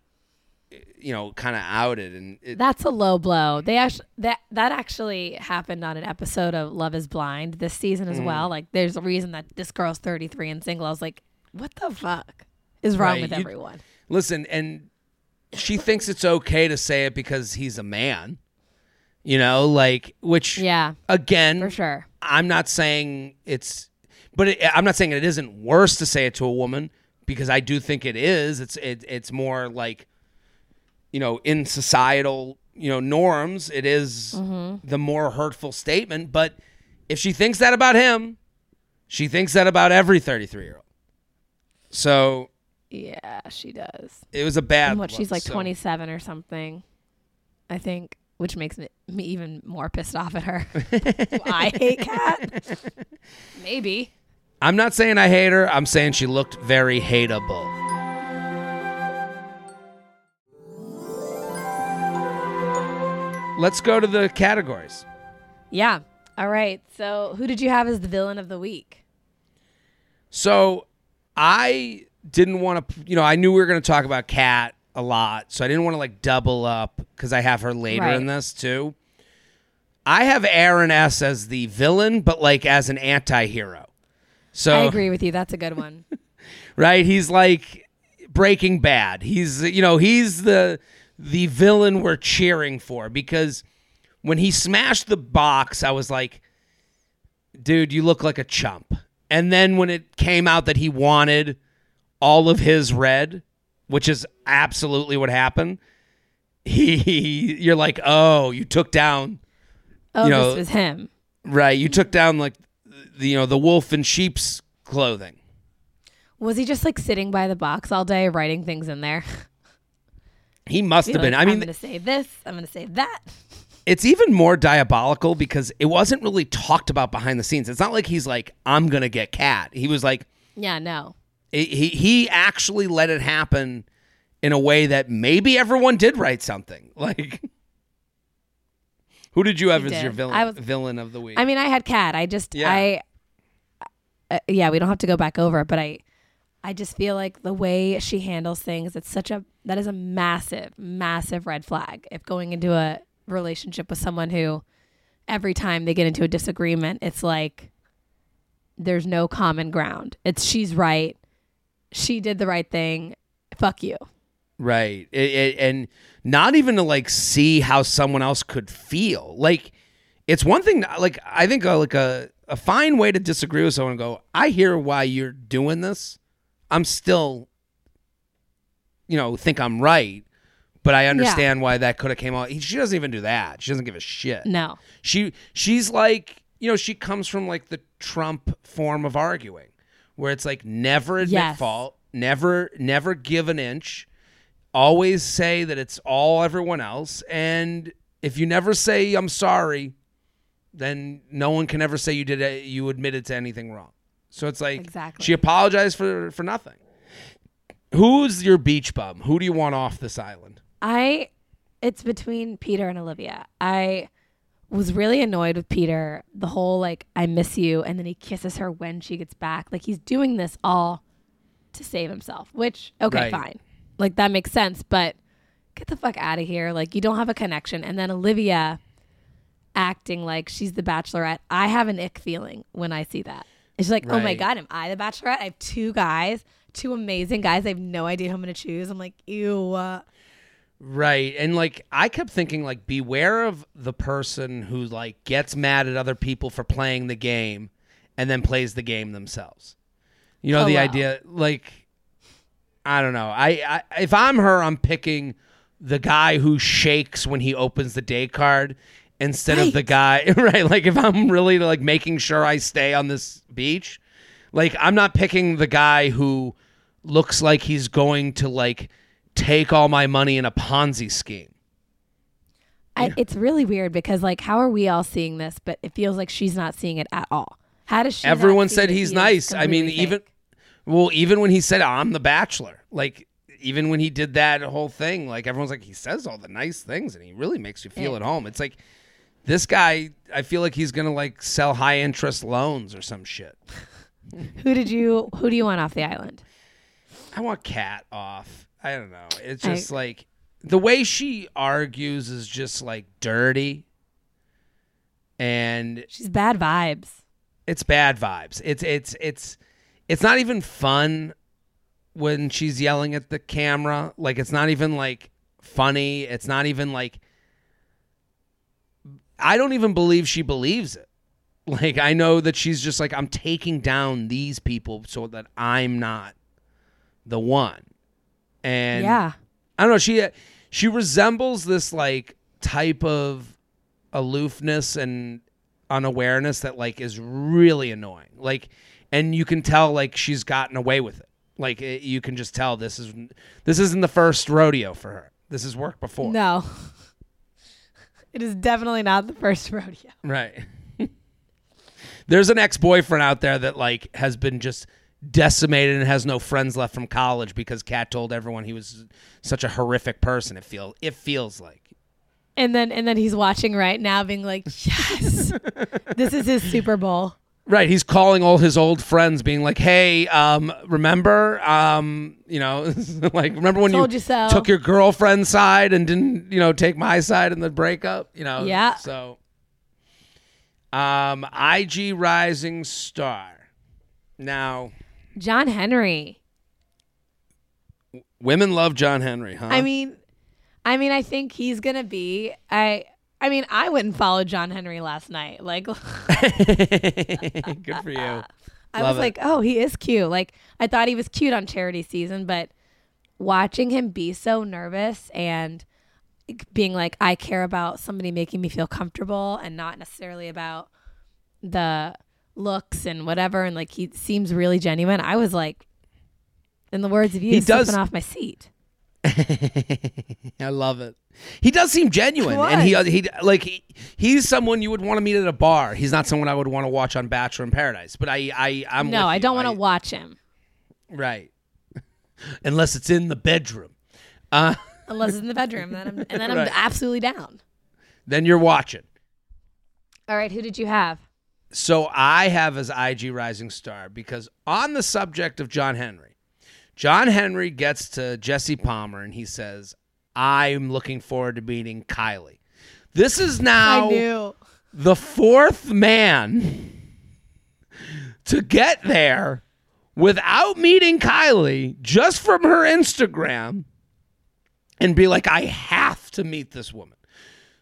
you know, kind of outed and it, That's a low blow. They actually that that actually happened on an episode of Love Is Blind this season Mm. as well. Like, there's a reason that this girl's 33 and single. I was like, what the fuck is wrong Right, with you- everyone? listen. And she thinks it's okay to say it because he's a man. You know, like which Yeah, again for sure. I'm not saying it's, but it, I'm not saying it isn't worse to say it to a woman because I do think it is. It's it, it's more like, you know, in societal you know norms, it is mm-hmm. the more hurtful statement. But if she thinks that about him, she thinks that about every 33 year old. So Yeah, she does. it was a bad. And what she's like so- 27 or something, I think, which makes me, me even more pissed off at her. I hate Kat Maybe. I'm not saying I hate her. I'm saying she looked very hateable. Let's go to the categories. Yeah. All right. So, who did you have as the villain of the week? So I didn't want to, you know, I knew we were going to talk about Kat a lot, so I didn't want to like double up because I have her later Right. in this too. I have Aaron S as the villain, but like as an anti-hero. So I agree with you. That's a good one. right? He's like Breaking Bad. He's you know he's the the villain we're cheering for because when he smashed the box, I was like, dude, you look like a chump. And then when it came out that he wanted all of his red, which is absolutely what happened, he you're like, oh, you took down Oh, You know- this was him. right, you took down like the you know the wolf in sheep's clothing. Was he just like sitting by the box all day writing things in there? He must have Like, been. I mean, I'm going to say this. I'm going to say that. it's even more diabolical because it wasn't really talked about behind the scenes. It's not like he's like, I'm gonna get Kat. He was like, Yeah, no. he he actually let it happen in a way that maybe everyone did write something. Like, who did you have as your villain I was- villain of the week? I mean, I had Cat. I just, Yeah. I, uh, yeah, we don't have to go back over it, but I, I just feel like the way she handles things, it's such a, that is a massive, massive red flag. If going into a relationship with someone who every time they get into a disagreement, it's like there's no common ground. It's she's right. She did the right thing. Fuck you. Right. It, it, and not even to like see how someone else could feel. Like it's one thing like I think uh, like a a fine way to disagree with someone and go, "I hear why you're doing this. I'm still you know, think I'm right, but I understand why that could have came out." She doesn't even do that. She doesn't give a shit. No. She she's like, you know, she comes from like the Trump form of arguing, where it's like never admit Yes. fault, never never give an inch, always say that it's all everyone else, and if you never say I'm sorry, then no one can ever say you did it, you admitted to anything wrong. So it's like Exactly. she apologized for for nothing. Who's your beach bum? Who do you want off this island? I it's between Peter and Olivia. I was really annoyed with Peter. The whole like I miss you and then he kisses her when she gets back. Like he's doing this all to save himself, which okay, Right. fine. Like that makes sense, but get the fuck out of here. Like you don't have a connection. And then Olivia acting like she's the bachelorette. I have an ick feeling when I see that. It's like, oh my god, am I the bachelorette? I have two guys, two amazing guys. I have no idea who I'm going to choose. I'm like, ew. Right. And like I kept thinking like beware of the person who like gets mad at other people for playing the game and then plays the game themselves. You know Oh, the wow. idea like I don't know. I, I if I'm her I'm picking the guy who shakes when he opens the day card instead of the guy right like if I'm really like making sure I stay on this beach like I'm not picking the guy who looks like he's going to like take all my money in a Ponzi scheme. I, it's really weird because like how are we all seeing this but it feels like she's not seeing it at all how does she not Everyone see said he's he nice. I mean, even fake? Well, even when he said I'm the bachelor, like even when he did that whole thing, like everyone's like he says all the nice things and he really makes you feel Yeah. at home. It's like this guy, I feel like he's going to like sell high interest loans or some shit. who did you who do you want off the island I want Cat off. I don't know. It's I- just like the way she argues is just like dirty. And she's bad vibes it's bad vibes. It's it's it's it's not even fun when she's yelling at the camera. Like it's not even like funny. It's not even like I don't even believe she believes it. Like I know that she's just like I'm taking down these people so that I'm not the one. And yeah I don't know. She uh, she resembles this like type of aloofness and unawareness that like is really annoying. Like, and you can tell like she's gotten away with it. Like it, you can just tell this is this isn't the first rodeo for her. This has worked before. no it is definitely not the first rodeo Right. There's an ex-boyfriend out there that like has been just decimated and has no friends left from college because Kat told everyone he was such a horrific person. It feel it feels like. and then and then he's watching right now being like yes this is his super bowl Right, he's calling all his old friends, being like, "Hey, um, remember, um, you know, like, remember when Told you you so." took your girlfriend's side and didn't, you know, take my side in the breakup, you know?" Yeah. So, um, IG Rising Star. Now, john henry women love John Henry, huh? i mean i mean i think he's gonna be i i mean i wouldn't follow john henry last night like good for you. I Love was it. like, oh, he is cute. Like I thought he was cute on charity season, but watching him be so nervous and being like, I care about somebody making me feel comfortable and not necessarily about the looks and whatever. And like he seems really genuine. I was like, in the words of you, He does- off my seat. I love it. He does seem genuine, and he he like he, he's someone you would want to meet at a bar. He's not someone I would want to watch on Bachelor in Paradise. But I I I'm no, I don't want to watch him. Right. Unless it's in the bedroom. Uh, Unless it's in the bedroom, then I'm, and then I'm Right. absolutely down. then you're watching. All right, who did you have? So I have as IG Rising Star because on the subject of John Henry, John Henry gets to Jesse Palmer and he says, I'm looking forward to meeting Kylee. This is now the fourth man to get there without meeting Kylee just from her Instagram and be like, I have to meet this woman.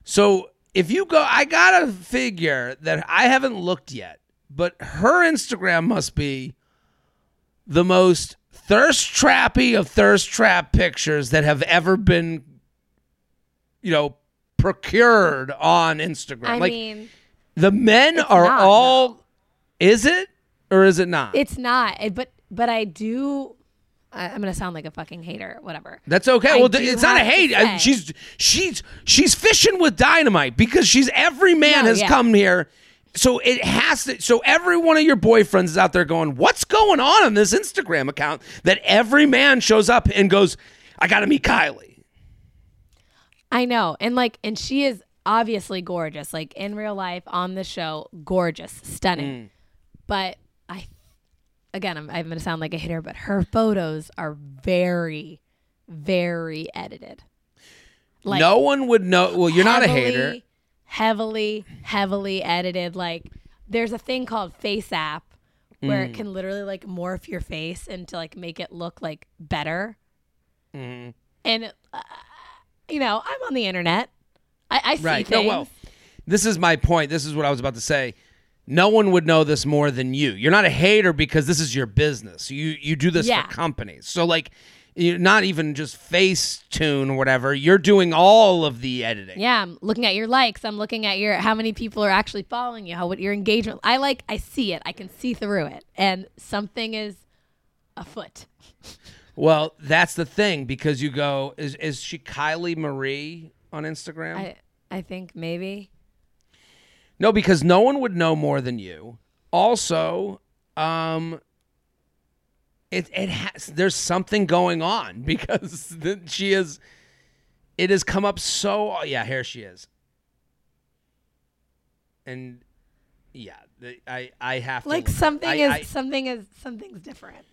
So if you go, I gotta figure that I haven't looked yet, but her Instagram must be the most thirst trappy of thirst trap pictures that have ever been, you know, procured on Instagram. I like mean, the men are not, all. Is it or is it not? it's not. But but I do. I'm gonna sound like a fucking hater. Whatever. That's okay. I well, it's not a hate. I- she's she's she's fishing with dynamite because she's every man No, has yeah. come here. So it has to. So every one of your boyfriends is out there going, "What's going on on this Instagram account?" That every man shows up and goes, "I got to meet Kylee." I know, and like, and she is obviously gorgeous. Like in real life, on the show, gorgeous, stunning. Mm. But I, again, I'm, I'm gonna sound like a hater, but her photos are very, very edited. Like no one would know. Well, you're not a hater. Heavily, Heavily, edited. Like there's a thing called FaceApp where Mm. it can literally like morph your face and to like make it look like better. Mm-hmm. And uh, you know, I'm on the internet. I, I see Right. things. No, well, this is my point. This is what I was about to say. No one would know this more than you. You're not a hater because this is your business. You you do this Yeah. for companies. So like you're not even just Facetune or whatever. You're doing all of the editing. Yeah, I'm looking at your likes. I'm looking at your how many people are actually following you. How what your engagement. I like. I see it. I can see through it, and something is afoot. Well, that's the thing because you go is is she Kylee Marie on Instagram? I I think maybe. No, because no one would know more than you. Also, um, it it has there's something going on because the, she is. It has come up so yeah. Here she is, and yeah, the, I I have to Like something I- is I- something is something's different.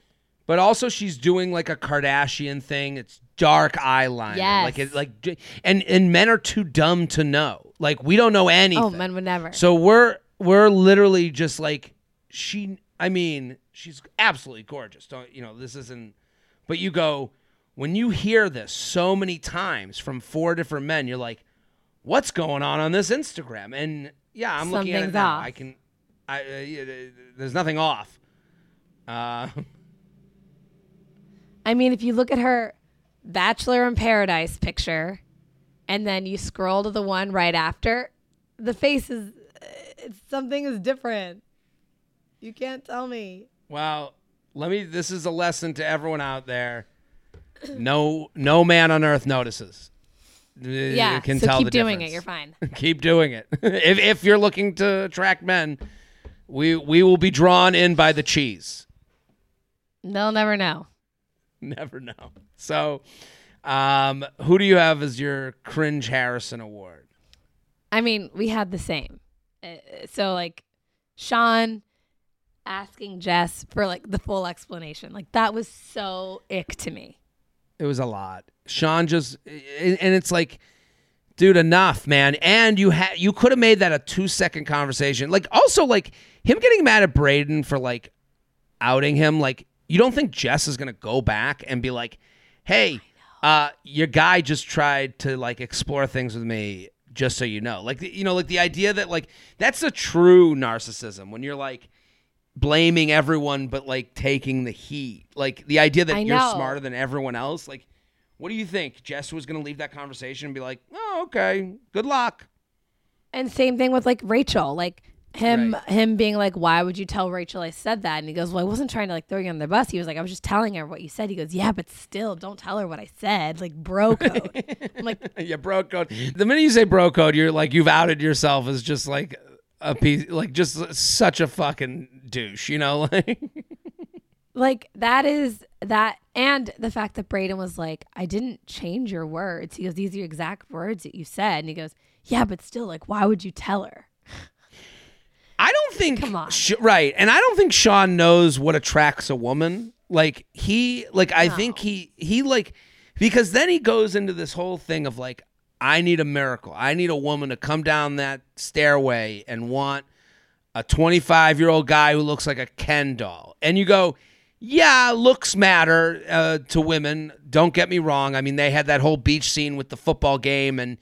but also she's doing like a Kardashian thing. It's dark eyeliner, Yes. like it like, and and men are too dumb to know. Like we don't know oh, anything. Oh, men would never. So we're we're literally just like she. I mean, she's absolutely gorgeous. Don't you know? This isn't. But you go when you hear this so many times from four different men. You're like, what's going on on this Instagram? And yeah, I'm looking at it now. off. I can. I uh, there's nothing off. Uh, I mean, if you look at her Bachelor in Paradise picture, and then you scroll to the one right after, the face is it's, something is different. You can't tell me. Well, let me. This is a lesson to everyone out there. No, no man on earth notices. Yeah, You can so tell keep the doing it. You're fine. keep doing it. if if you're looking to attract men, we we will be drawn in by the cheese. They'll never know. Never know. So, um, who do you have as your cringe Harrison award? I mean, we had the same. Uh, so like, Sean asking Jess for like the full explanation, like that was so ick to me. It was a lot. Sean just and it's like dude enough man and you had you could have made that a 2 second conversation. Like also like him getting mad at Brayden for like outing him like you don't think Jess is going to go back and be like, "Hey, uh your guy just tried to like explore things with me just so you know." Like you know like the idea that like that's a true narcissism when you're like blaming everyone but like taking the heat. Like the idea that you're smarter than everyone else. Like, what do you think? Jess was going to leave that conversation and be like, "Oh, okay, good luck." And same thing with like Rachel, like him Right. him being like, "Why would you tell Rachel I said that?" And he goes, "Well, I wasn't trying to like throw you on the bus." He was like, "I was just telling her what you said." He goes, "Yeah, but still, don't tell her what I said." Like bro code. I'm like, yeah, bro code. The minute you say bro code, you're like you've outed yourself as just like a piece, like just such a fucking douche. You know, like like that is that and the fact that Brayden was like, I didn't change your words. He goes, These are your exact words that you said. And he goes, Yeah, but still, like, why would you tell her? I don't think Come on. Sh- right, and I don't think Sean knows what attracts a woman. Like he, like I think he, he like because then he goes into this whole thing of like, I need a miracle. I need a woman to come down that stairway and want a 25 year old guy who looks like a Ken doll. And you go, yeah, looks matter uh, to women. Don't get me wrong. I mean, they had that whole beach scene with the football game, and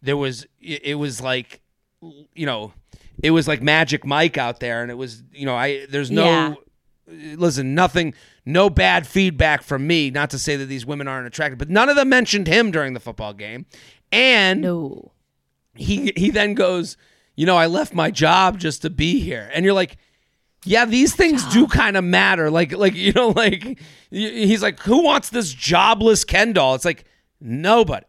there was it was like, you know, it was like Magic Mike out there, and it was you know, I there's no Yeah. listen, nothing, no bad feedback from me. Not to say that these women aren't attractive, but none of them mentioned him during the football game, and No. he he then goes, you know, I left my job just to be here, and you're like, yeah, these things do kind of matter. Like like you know, like he's like, who wants this jobless Ken doll? It's like nobody.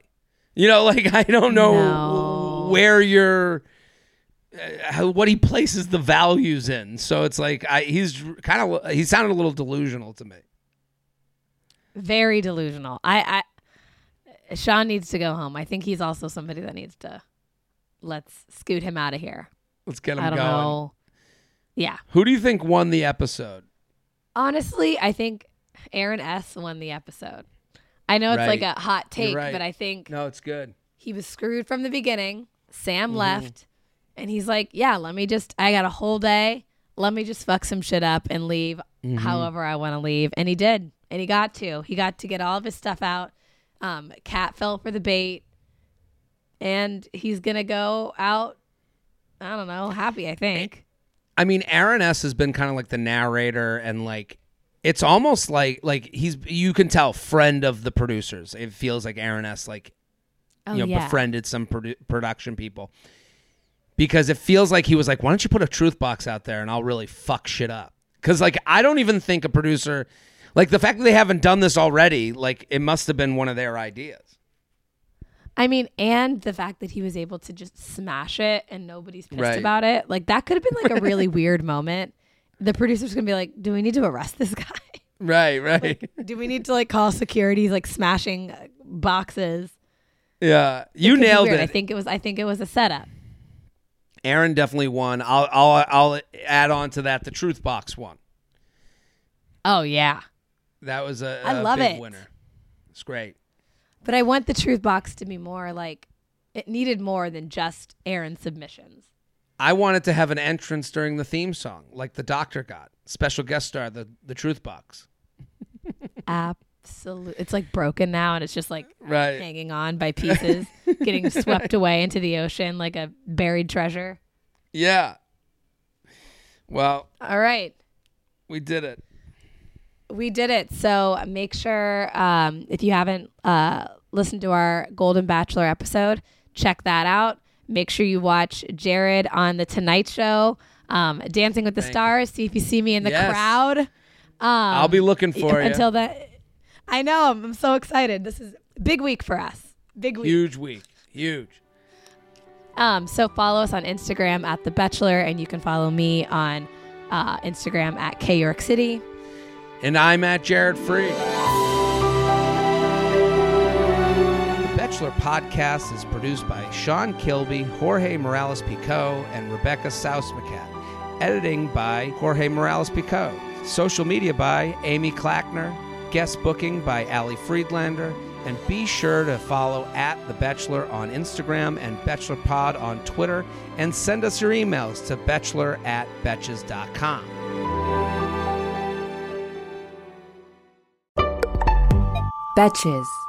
You know, like I don't know No. where you're. Uh, what he places the values in, so it's like I, he's kind of he sounded a little delusional to me. Very delusional. I, I Sean needs to go home. I think he's also somebody that needs to let's scoot him out of here. Let's get him I don't going. know. Yeah. Who do you think won the episode? Honestly, I think Aaron S won the episode. I know it's like a hot take, right. but I think No, it's good. he was screwed from the beginning. Mm-hmm. Sam left, and he's like, "Yeah, let me just. I got a whole day. Let me just fuck some shit up and leave Mm-hmm. however I want to leave." And he did, and he got to. He got to get all of his stuff out. Um, Kat fell for the bait, and he's gonna go out. I don't know, happy. I think. I mean, Aaron S has been kind of like the narrator, and like it's almost like like he's you can tell friend of the producers. It feels like Aaron S like Oh you know yeah. befriended some produ- production people because it feels like he was like, why don't you put a truth box out there and I'll really fuck shit up? Because like I don't even think a producer like the fact that they haven't done this already, like it must have been one of their ideas. I mean, and the fact that he was able to just smash it and nobody's pissed Right. about it. Like that could have been like a really weird moment. The producer's gonna be like, "Do we need to arrest this guy? Right, right. Do we need to like call security? He's like smashing boxes." yeah, you nailed it. I think it was. I think it was a setup. Aaron definitely won. I'll I'll I'll add on to that the truth box one. Oh yeah, That was a, I a love big it. winner. It's great. but I want the truth box to be more like it needed more than just Aaron's submissions. I wanted to have an entrance during the theme song, like the doctor got. Special guest star, the the truth box. Absolutely, it's like broken now, and it's just like Right. hanging on by pieces, getting swept away into the ocean like a buried treasure. Yeah. Well, All right. we did it. We did it. So make sure um, if you haven't uh, listened to our Golden Bachelor episode, check that out. Make sure you watch Jared on the Tonight Show, um, Dancing with the Stars. See if you see me in the Yes. crowd. Um, I'll be looking for you. until that. I know. I'm, I'm so excited. This is a big week for us. Big week. Huge week. Huge. Um, so follow us on Instagram at The Betchelor, and you can follow me on uh, Instagram at K York City. And I'm at Jared Freid. The Betchelor podcast is produced by Sean Kilby, Jorge Morales Pico, and Rebecca Sausmacat. Editing by Jorge Morales Pico. Social media by Amy Clackner. Guest booking by Ali Friedlander. And be sure to follow at The Betchelor on Instagram and BetchelorPod on Twitter. And send us your emails to betchelor at betches.com. Betches.